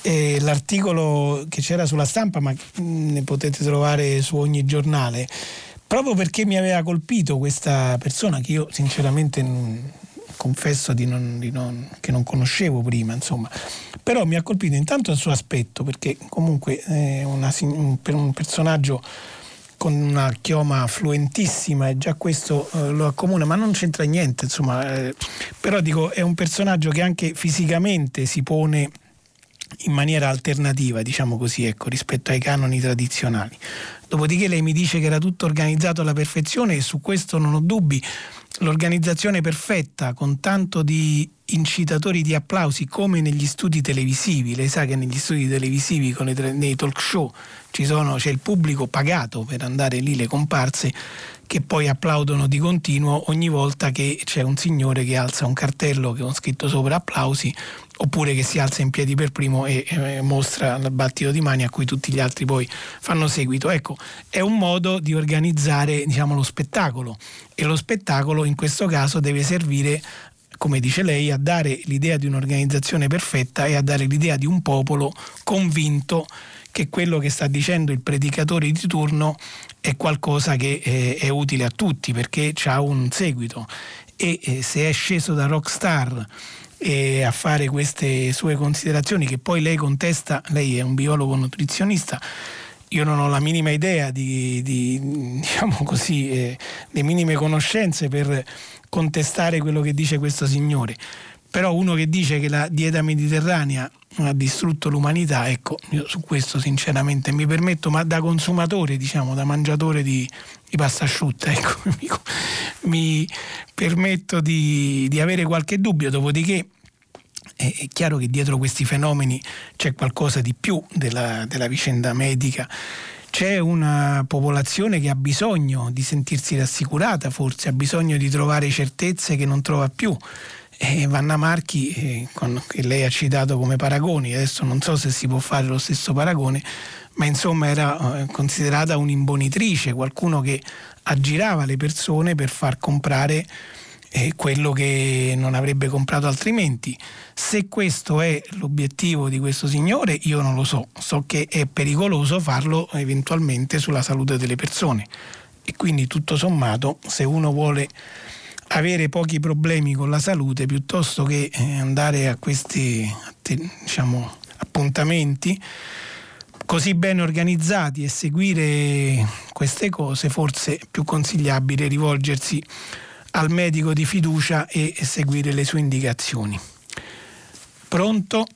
eh, l'articolo che c'era sulla stampa, ma ne potete trovare su ogni giornale, proprio perché mi aveva colpito questa persona che io sinceramente non, confesso di non, di non, che non conoscevo prima, insomma. Però mi ha colpito intanto il suo aspetto, perché comunque è una, un, un personaggio con una chioma fluentissima e già questo eh, lo accomuna, ma non c'entra niente, insomma, eh, però dico è un personaggio che anche fisicamente si pone in maniera alternativa, diciamo così, ecco, rispetto ai canoni tradizionali. Dopodiché lei mi dice che era tutto organizzato alla perfezione e su questo non ho dubbi. L'organizzazione perfetta, con tanto di incitatori di applausi come negli studi televisivi. Lei sa che negli studi televisivi, le, nei talk show, sono, c'è il pubblico pagato per andare lì, le comparse, che poi applaudono di continuo ogni volta che c'è un signore che alza un cartello con scritto sopra applausi oppure che si alza in piedi per primo e, e mostra il battito di mani a cui tutti gli altri poi fanno seguito. Ecco, è un modo di organizzare diciamo, lo spettacolo e lo spettacolo in questo caso deve servire come dice lei, a dare l'idea di un'organizzazione perfetta e a dare l'idea di un popolo convinto che quello che sta dicendo il predicatore di turno è qualcosa che eh, è utile a tutti perché ha un seguito. E eh, se è sceso da rockstar e a fare queste sue considerazioni che poi lei contesta, lei è un biologo nutrizionista, io non ho la minima idea di, di diciamo così, eh, le minime conoscenze per contestare quello che dice questo signore. Però uno che dice che la dieta mediterranea ha distrutto l'umanità, ecco, io su questo sinceramente mi permetto, ma da consumatore, diciamo, da mangiatore di, di pasta asciutta, ecco, mi, mi permetto di, di avere qualche dubbio, dopodiché è chiaro che dietro questi fenomeni c'è qualcosa di più della, della vicenda medica c'è una popolazione che ha bisogno di sentirsi rassicurata, forse ha bisogno di trovare certezze che non trova più. E Vanna Marchi, eh, con, che lei ha citato come paragoni, adesso non so se si può fare lo stesso paragone, ma insomma era eh, considerata un'imbonitrice, qualcuno che aggirava le persone per far comprare eh, quello che non avrebbe comprato altrimenti. Se questo è l'obiettivo di questo signore, io non lo so, so che è pericoloso farlo eventualmente sulla salute delle persone e quindi tutto sommato se uno vuole avere pochi problemi con la salute piuttosto che eh, andare a questi diciamo, appuntamenti così ben organizzati e seguire queste cose, forse è più consigliabile rivolgersi al medico di fiducia e seguire le sue indicazioni. Pronto?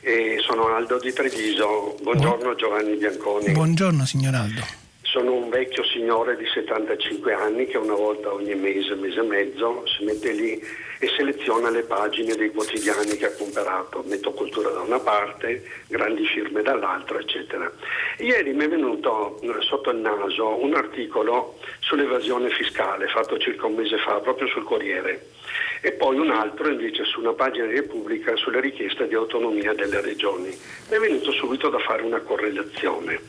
Eh, sono Aldo di Treviso, buongiorno Giovanni Bianconi. Buongiorno signor Aldo. Sono un vecchio signore di 75 anni che una volta ogni mese, mese e mezzo si mette lì e seleziona le pagine dei quotidiani che ha comprato. Metto cultura da una parte, grandi firme dall'altra, eccetera. Ieri mi è venuto eh, sotto il naso un articolo sull'evasione fiscale fatto circa un mese fa, proprio sul Corriere, e poi un altro invece su una pagina di Repubblica sulle richieste di autonomia delle regioni. Mi è venuto subito da fare una correlazione.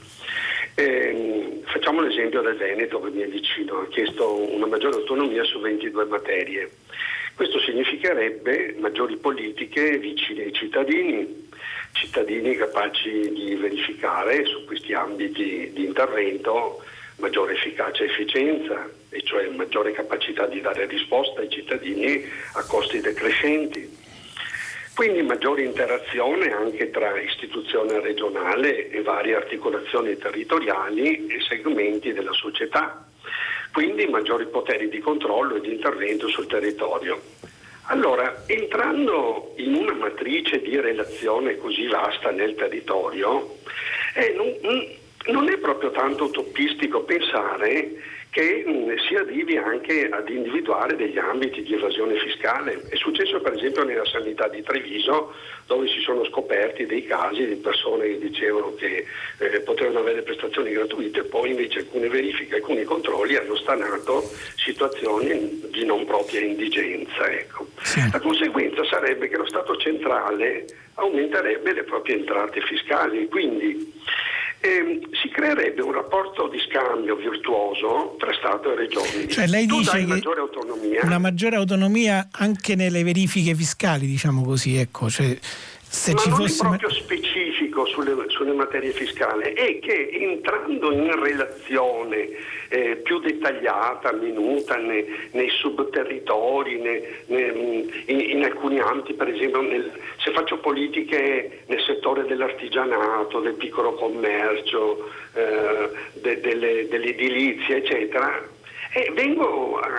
Eh, facciamo l'esempio del Veneto che mi è vicino, ha chiesto una maggiore autonomia su 22 materie. Questo significherebbe maggiori politiche vicine ai cittadini, cittadini capaci di verificare su questi ambiti di intervento maggiore efficacia e efficienza, e cioè maggiore capacità di dare risposta ai cittadini a costi decrescenti. Quindi maggiore interazione anche tra istituzione regionale e varie articolazioni territoriali e segmenti della società. Quindi maggiori poteri di controllo e di intervento sul territorio. Allora, entrando in una matrice di relazione così vasta nel territorio, eh, non, non è proprio tanto utopistico pensare che mh, si arrivi anche ad individuare degli ambiti di evasione fiscale. È successo per esempio nella sanità di Treviso dove si sono scoperti dei casi di persone che dicevano che eh, potevano avere prestazioni gratuite, poi invece alcune verifiche, alcuni controlli hanno stanato situazioni di non propria indigenza. Ecco. Sì. La conseguenza sarebbe che lo Stato centrale aumenterebbe le proprie entrate fiscali, quindi eh, si creerebbe un rapporto di scambio virtuoso tra Stato e Regioni. Cioè lei tu dice che maggiore una maggiore autonomia anche nelle verifiche fiscali, diciamo così, ecco, cioè, se Ma ci non fosse... è proprio specifico sulle, sulle materie fiscali, è che entrando in relazione eh, più dettagliata, minuta ne, nei subterritori, ne, ne, in, in, alcuni ambiti, per esempio nel, se faccio politiche nel settore dell'artigianato, del piccolo commercio, eh, de, delle, dell'edilizia, eccetera, e vengo a,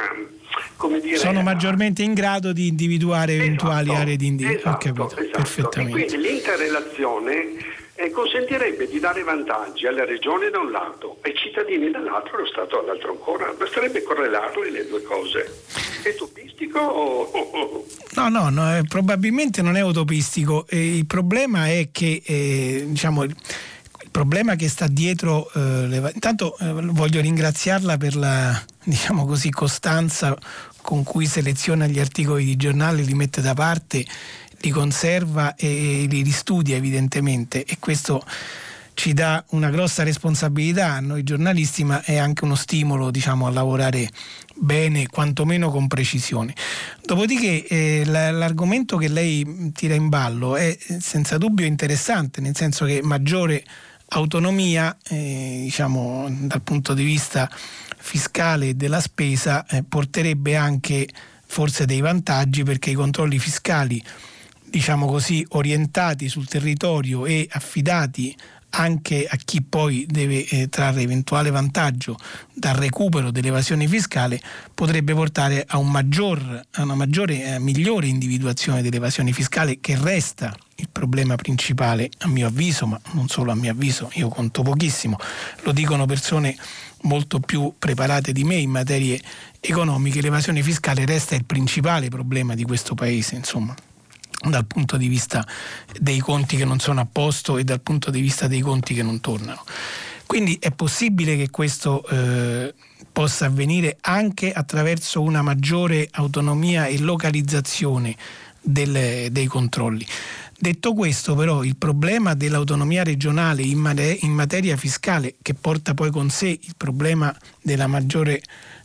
come dire, sono maggiormente in grado di individuare esatto, eventuali aree di indirizzo. Esatto, esatto. E quindi l'interrelazione eh, consentirebbe di dare vantaggi alle regioni da un lato, ai cittadini dall'altro e allo Stato dall'altro ancora. Basterebbe correlarle le due cose. È utopistico o... No, no, no eh, probabilmente non è utopistico. Eh, il problema è che, eh, diciamo, il problema che sta dietro... Le... Intanto eh, voglio ringraziarla per la, diciamo così, costanza con cui seleziona gli articoli di giornale, li mette da parte li conserva e li ristudia evidentemente e questo ci dà una grossa responsabilità a noi giornalisti ma è anche uno stimolo diciamo, a lavorare bene, quantomeno con precisione. Dopodiché eh, l'argomento che lei tira in ballo è senza dubbio interessante, nel senso che maggiore autonomia eh, diciamo, dal punto di vista fiscale e della spesa eh, porterebbe anche forse dei vantaggi perché i controlli fiscali diciamo così, orientati sul territorio e affidati anche a chi poi deve eh, trarre eventuale vantaggio dal recupero dell'evasione fiscale potrebbe portare a, un maggior, a una maggiore, eh, migliore individuazione dell'evasione fiscale che resta il problema principale a mio avviso, ma non solo a mio avviso, io conto pochissimo, lo dicono persone molto più preparate di me in materie economiche, l'evasione fiscale resta il principale problema di questo paese, insomma dal punto di vista dei conti che non sono a posto e dal punto di vista dei conti che non tornano. Quindi è possibile che questo eh, possa avvenire anche attraverso una maggiore autonomia e localizzazione delle, dei controlli. Detto questo però il problema dell'autonomia regionale in, mate- in, materia fiscale che porta poi con sé il problema della maggiore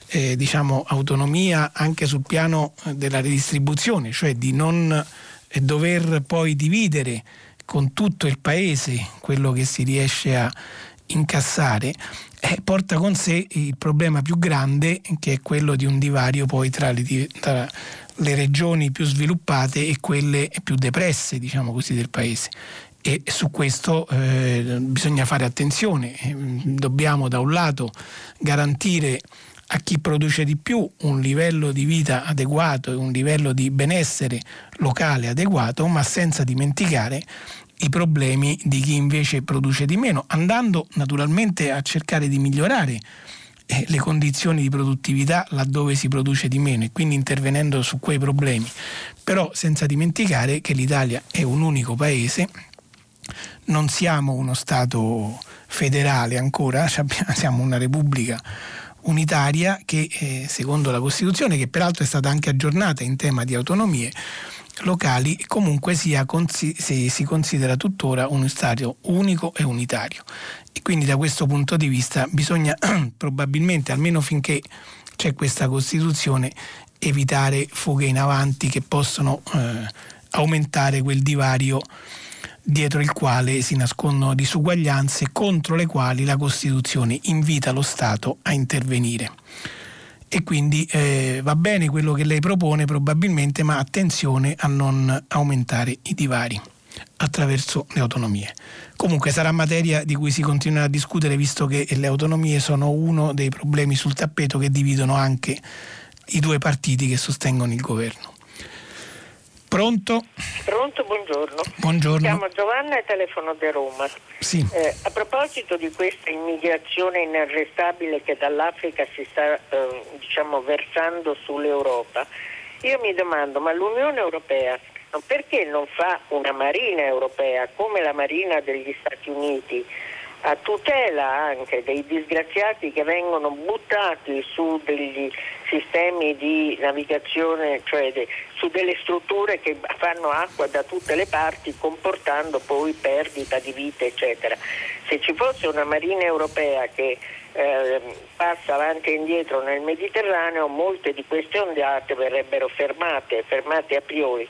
eh, diciamo, autonomia anche sul piano della redistribuzione, cioè di non e dover poi dividere con tutto il paese quello che si riesce a incassare, eh, porta con sé il problema più grande che è quello di un divario poi tra le, tra le regioni più sviluppate e quelle più depresse, diciamo così, del paese. E su questo eh, bisogna fare attenzione, dobbiamo da un lato garantire a chi produce di più un livello di vita adeguato e un livello di benessere locale adeguato, ma senza dimenticare i problemi di chi invece produce di meno, andando naturalmente a cercare di migliorare eh, le condizioni di produttività laddove si produce di meno e quindi intervenendo su quei problemi, però senza dimenticare che l'Italia è un unico paese, non siamo uno Stato federale ancora, siamo una Repubblica unitaria che eh, secondo la Costituzione, che peraltro è stata anche aggiornata in tema di autonomie locali, comunque sia, si, si considera tuttora un Stato unico e unitario. E quindi da questo punto di vista bisogna probabilmente, almeno finché c'è questa Costituzione, evitare fughe in avanti che possono eh, aumentare quel divario dietro il quale si nascondono disuguaglianze contro le quali la Costituzione invita lo Stato a intervenire. E quindi eh, va bene quello che lei propone probabilmente, ma attenzione a non aumentare i divari attraverso le autonomie. Comunque sarà materia di cui si continuerà a discutere visto che le autonomie sono uno dei problemi sul tappeto che dividono anche i due partiti che sostengono il governo. Pronto? Pronto, buongiorno. Buongiorno. Mi chiamo Giovanna e telefono da Roma. Sì. Eh, a proposito di questa immigrazione inarrestabile che dall'Africa si sta eh, diciamo, versando sull'Europa, io mi domando, ma l'Unione Europea perché non fa una marina europea come la marina degli Stati Uniti? A tutela anche dei disgraziati che vengono buttati su degli sistemi di navigazione, cioè de, su delle strutture che fanno acqua da tutte le parti comportando poi perdita di vite eccetera. Se ci fosse una marina europea che eh, passa avanti e indietro nel Mediterraneo molte di queste ondate verrebbero fermate, fermate a priori.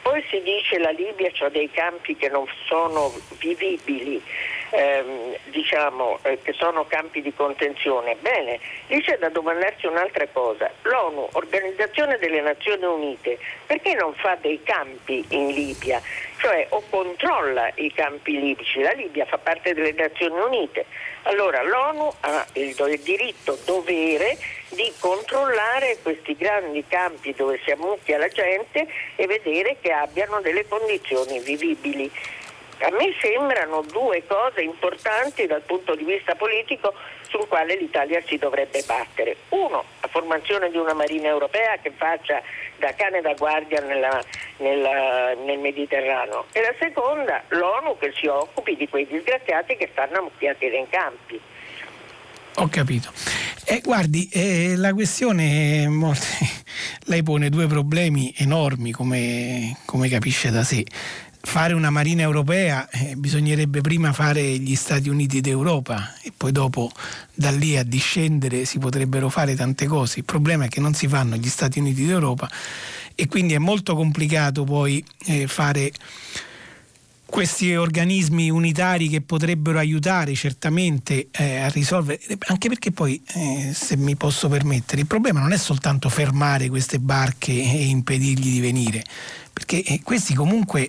Poi si dice che la Libia ha dei campi che non sono vivibili ehm, diciamo, eh, che sono campi di contenzione. Bene, lì c'è da domandarsi un'altra cosa. L'ONU, Organizzazione delle Nazioni Unite, perché non fa dei campi in Libia? Cioè o controlla i campi libici, la Libia fa parte delle Nazioni Unite. Allora l'ONU ha il, il diritto, dovere di controllare questi grandi campi dove si ammucchia la gente e vedere che abbiano delle condizioni vivibili. A me sembrano due cose importanti dal punto di vista politico sul quale l'Italia si dovrebbe battere. Uno, la formazione di una Marina europea che faccia da cane da guardia nella, nella, nel Mediterraneo e la seconda, l'ONU che si occupi di quei disgraziati che stanno ammucchiati nei campi. Ho capito. Eh, guardi, eh, la questione, molto... lei pone due problemi enormi come, come capisce da sé fare una marina europea eh, bisognerebbe prima fare gli Stati Uniti d'Europa e poi dopo da lì a discendere si potrebbero fare tante cose. Il problema è che non si fanno gli Stati Uniti d'Europa e quindi è molto complicato poi eh, fare questi organismi unitari che potrebbero aiutare certamente eh, a risolvere, anche perché poi, eh, se mi posso permettere, il problema non è soltanto fermare queste barche e impedirgli di venire, perché eh, questi comunque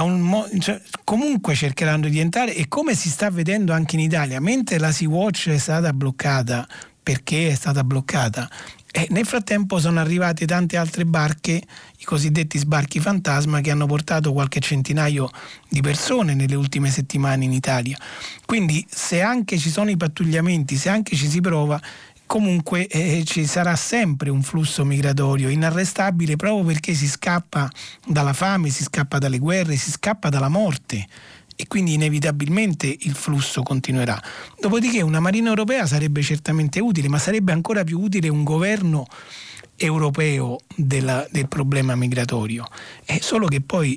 mo- cioè, comunque cercheranno di entrare e come si sta vedendo anche in Italia, mentre la Sea-Watch è stata bloccata perché è stata bloccata, e nel frattempo sono arrivate tante altre barche, i cosiddetti sbarchi fantasma, che hanno portato qualche centinaio di persone nelle ultime settimane in Italia. Quindi se anche ci sono i pattugliamenti, se anche ci si prova, comunque eh, ci sarà sempre un flusso migratorio inarrestabile proprio perché si scappa dalla fame, si scappa dalle guerre, si scappa dalla morte e quindi inevitabilmente il flusso continuerà. Dopodiché una Marina europea sarebbe certamente utile, ma sarebbe ancora più utile un governo europeo della, del problema migratorio. È solo che poi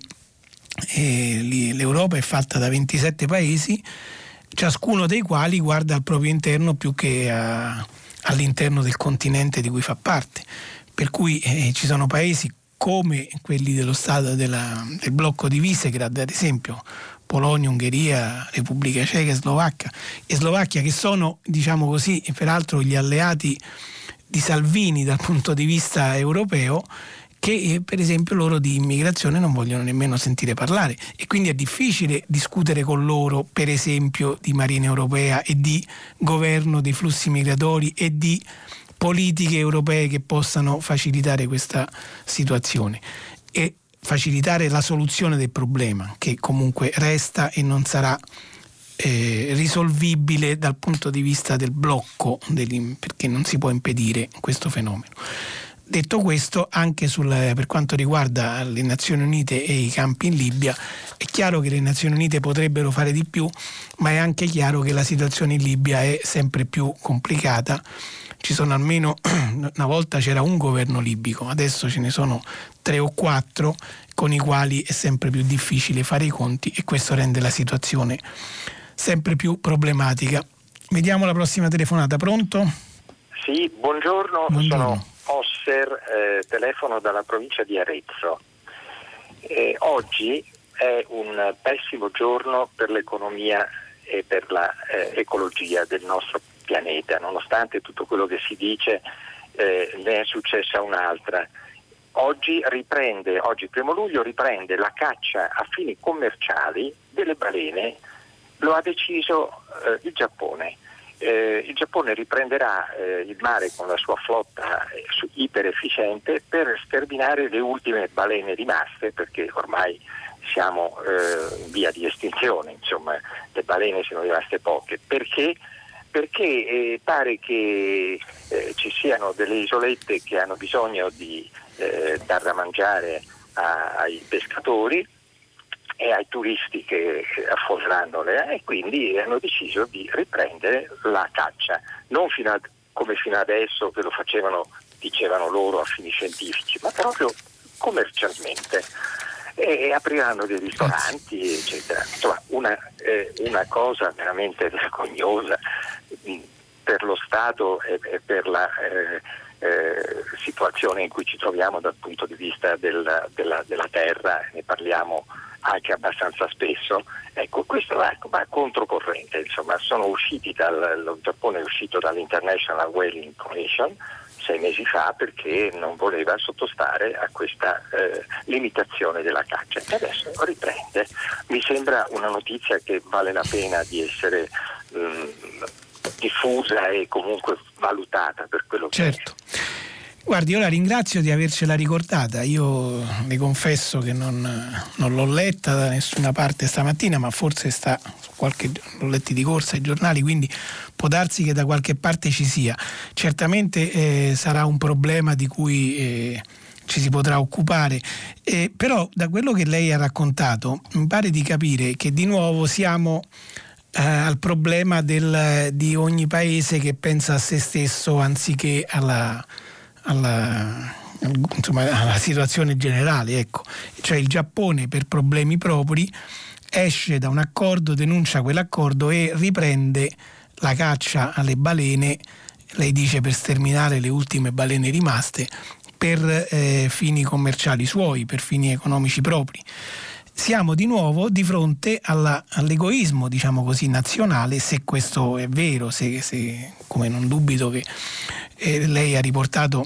eh, l'Europa è fatta da 27 paesi, ciascuno dei quali guarda al proprio interno più che a all'interno del continente di cui fa parte. Per cui eh, ci sono paesi come quelli dello Stato della, del blocco di Visegrad, ad esempio Polonia, Ungheria, Repubblica Ceca Slovacchia, e Slovacchia che sono, diciamo così, peraltro gli alleati di Salvini dal punto di vista europeo, che eh, per esempio loro di immigrazione non vogliono nemmeno sentire parlare e quindi è difficile discutere con loro per esempio di Marina Europea e di governo dei flussi migratori e di politiche europee che possano facilitare questa situazione e facilitare la soluzione del problema che comunque resta e non sarà eh, risolvibile dal punto di vista del blocco perché non si può impedire questo fenomeno. Detto questo, anche sul, per quanto riguarda le Nazioni Unite e i campi in Libia, è chiaro che le Nazioni Unite potrebbero fare di più, ma è anche chiaro che la situazione in Libia è sempre più complicata. Ci sono almeno, una volta c'era un governo libico, adesso ce ne sono tre o quattro con i quali è sempre più difficile fare i conti e questo rende la situazione sempre più problematica. Vediamo la prossima telefonata, pronto? Sì, buongiorno. buongiorno. sono Osser, eh, telefono dalla provincia di Arezzo. Eh, oggi è un pessimo giorno per l'economia e per l'ecologia eh, del nostro pianeta, nonostante tutto quello che si dice eh, ne è successa un'altra. Oggi riprende, oggi primo luglio riprende la caccia a fini commerciali delle balene, lo ha deciso eh, il Giappone eh, il Giappone riprenderà eh, il mare con la sua flotta eh, iperefficiente per sterminare le ultime balene rimaste perché ormai siamo eh, in via di estinzione, insomma le balene sono rimaste poche. Perché? Perché eh, pare che eh, ci siano delle isolette che hanno bisogno di dar da mangiare a, ai pescatori e ai turisti che affolleranno le e quindi hanno deciso di riprendere la caccia, non fino a, come fino adesso che lo facevano, dicevano loro, a fini scientifici, ma proprio commercialmente. E apriranno dei ristoranti, eccetera. Insomma, una, eh, una cosa veramente vergognosa mm, per lo Stato e, e per la eh, eh, situazione in cui ci troviamo dal punto di vista del, della, della terra, ne parliamo anche abbastanza spesso, ecco, questo va, va controcorrente, insomma, sono usciti dal, lo Giappone è uscito dall'International Whaling Commission sei mesi fa perché non voleva sottostare a questa eh, limitazione della caccia e adesso riprende. Mi sembra una notizia che vale la pena di essere mm, diffusa e comunque valutata per quello che certo. è. Guardi, io la ringrazio di avercela ricordata. Io le confesso che non, non, l'ho letta da nessuna parte stamattina, ma forse sta su qualche. l'ho letti di corsa ai giornali, quindi può darsi che da qualche parte ci sia. Certamente eh, sarà un problema di cui. Eh, ci si potrà occupare, eh, però da quello che lei ha raccontato mi pare di capire che di nuovo siamo eh, al problema del, di ogni paese che pensa a se stesso anziché alla, alla, insomma, alla situazione generale. Ecco. Cioè il Giappone per problemi propri esce da un accordo, denuncia quell'accordo e riprende la caccia alle balene, lei dice per sterminare le ultime balene rimaste, per eh, fini commerciali suoi, per fini economici propri. Siamo di nuovo di fronte alla, all'egoismo, diciamo così, nazionale, se questo è vero, se, se come non dubito che eh, lei ha riportato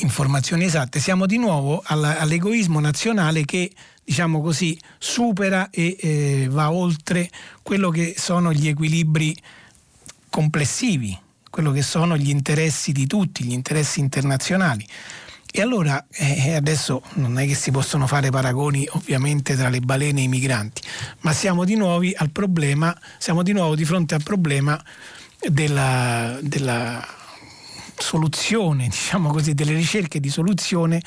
informazioni esatte, siamo di nuovo alla, all'egoismo nazionale che diciamo così supera e eh, va oltre quello che sono gli equilibri complessivi, quello che sono gli interessi di tutti, gli interessi internazionali. E allora eh, adesso non è che si possono fare paragoni ovviamente tra le balene e i migranti, ma siamo di nuovo al problema, siamo di nuovo di fronte al problema della, della soluzione, diciamo così, delle ricerche di soluzione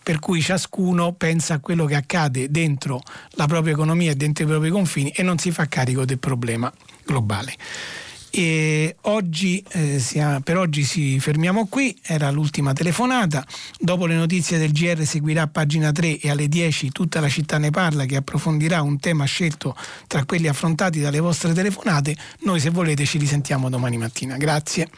per cui ciascuno pensa a quello che accade dentro la propria economia e dentro i propri confini e non si fa carico del problema globale. Oggi, eh, per oggi ci fermiamo qui, era l'ultima telefonata, dopo le notizie del GR seguirà pagina 3 e alle 10 tutta la città ne parla che approfondirà un tema scelto tra quelli affrontati dalle vostre telefonate, noi se volete ci risentiamo domani mattina. Grazie.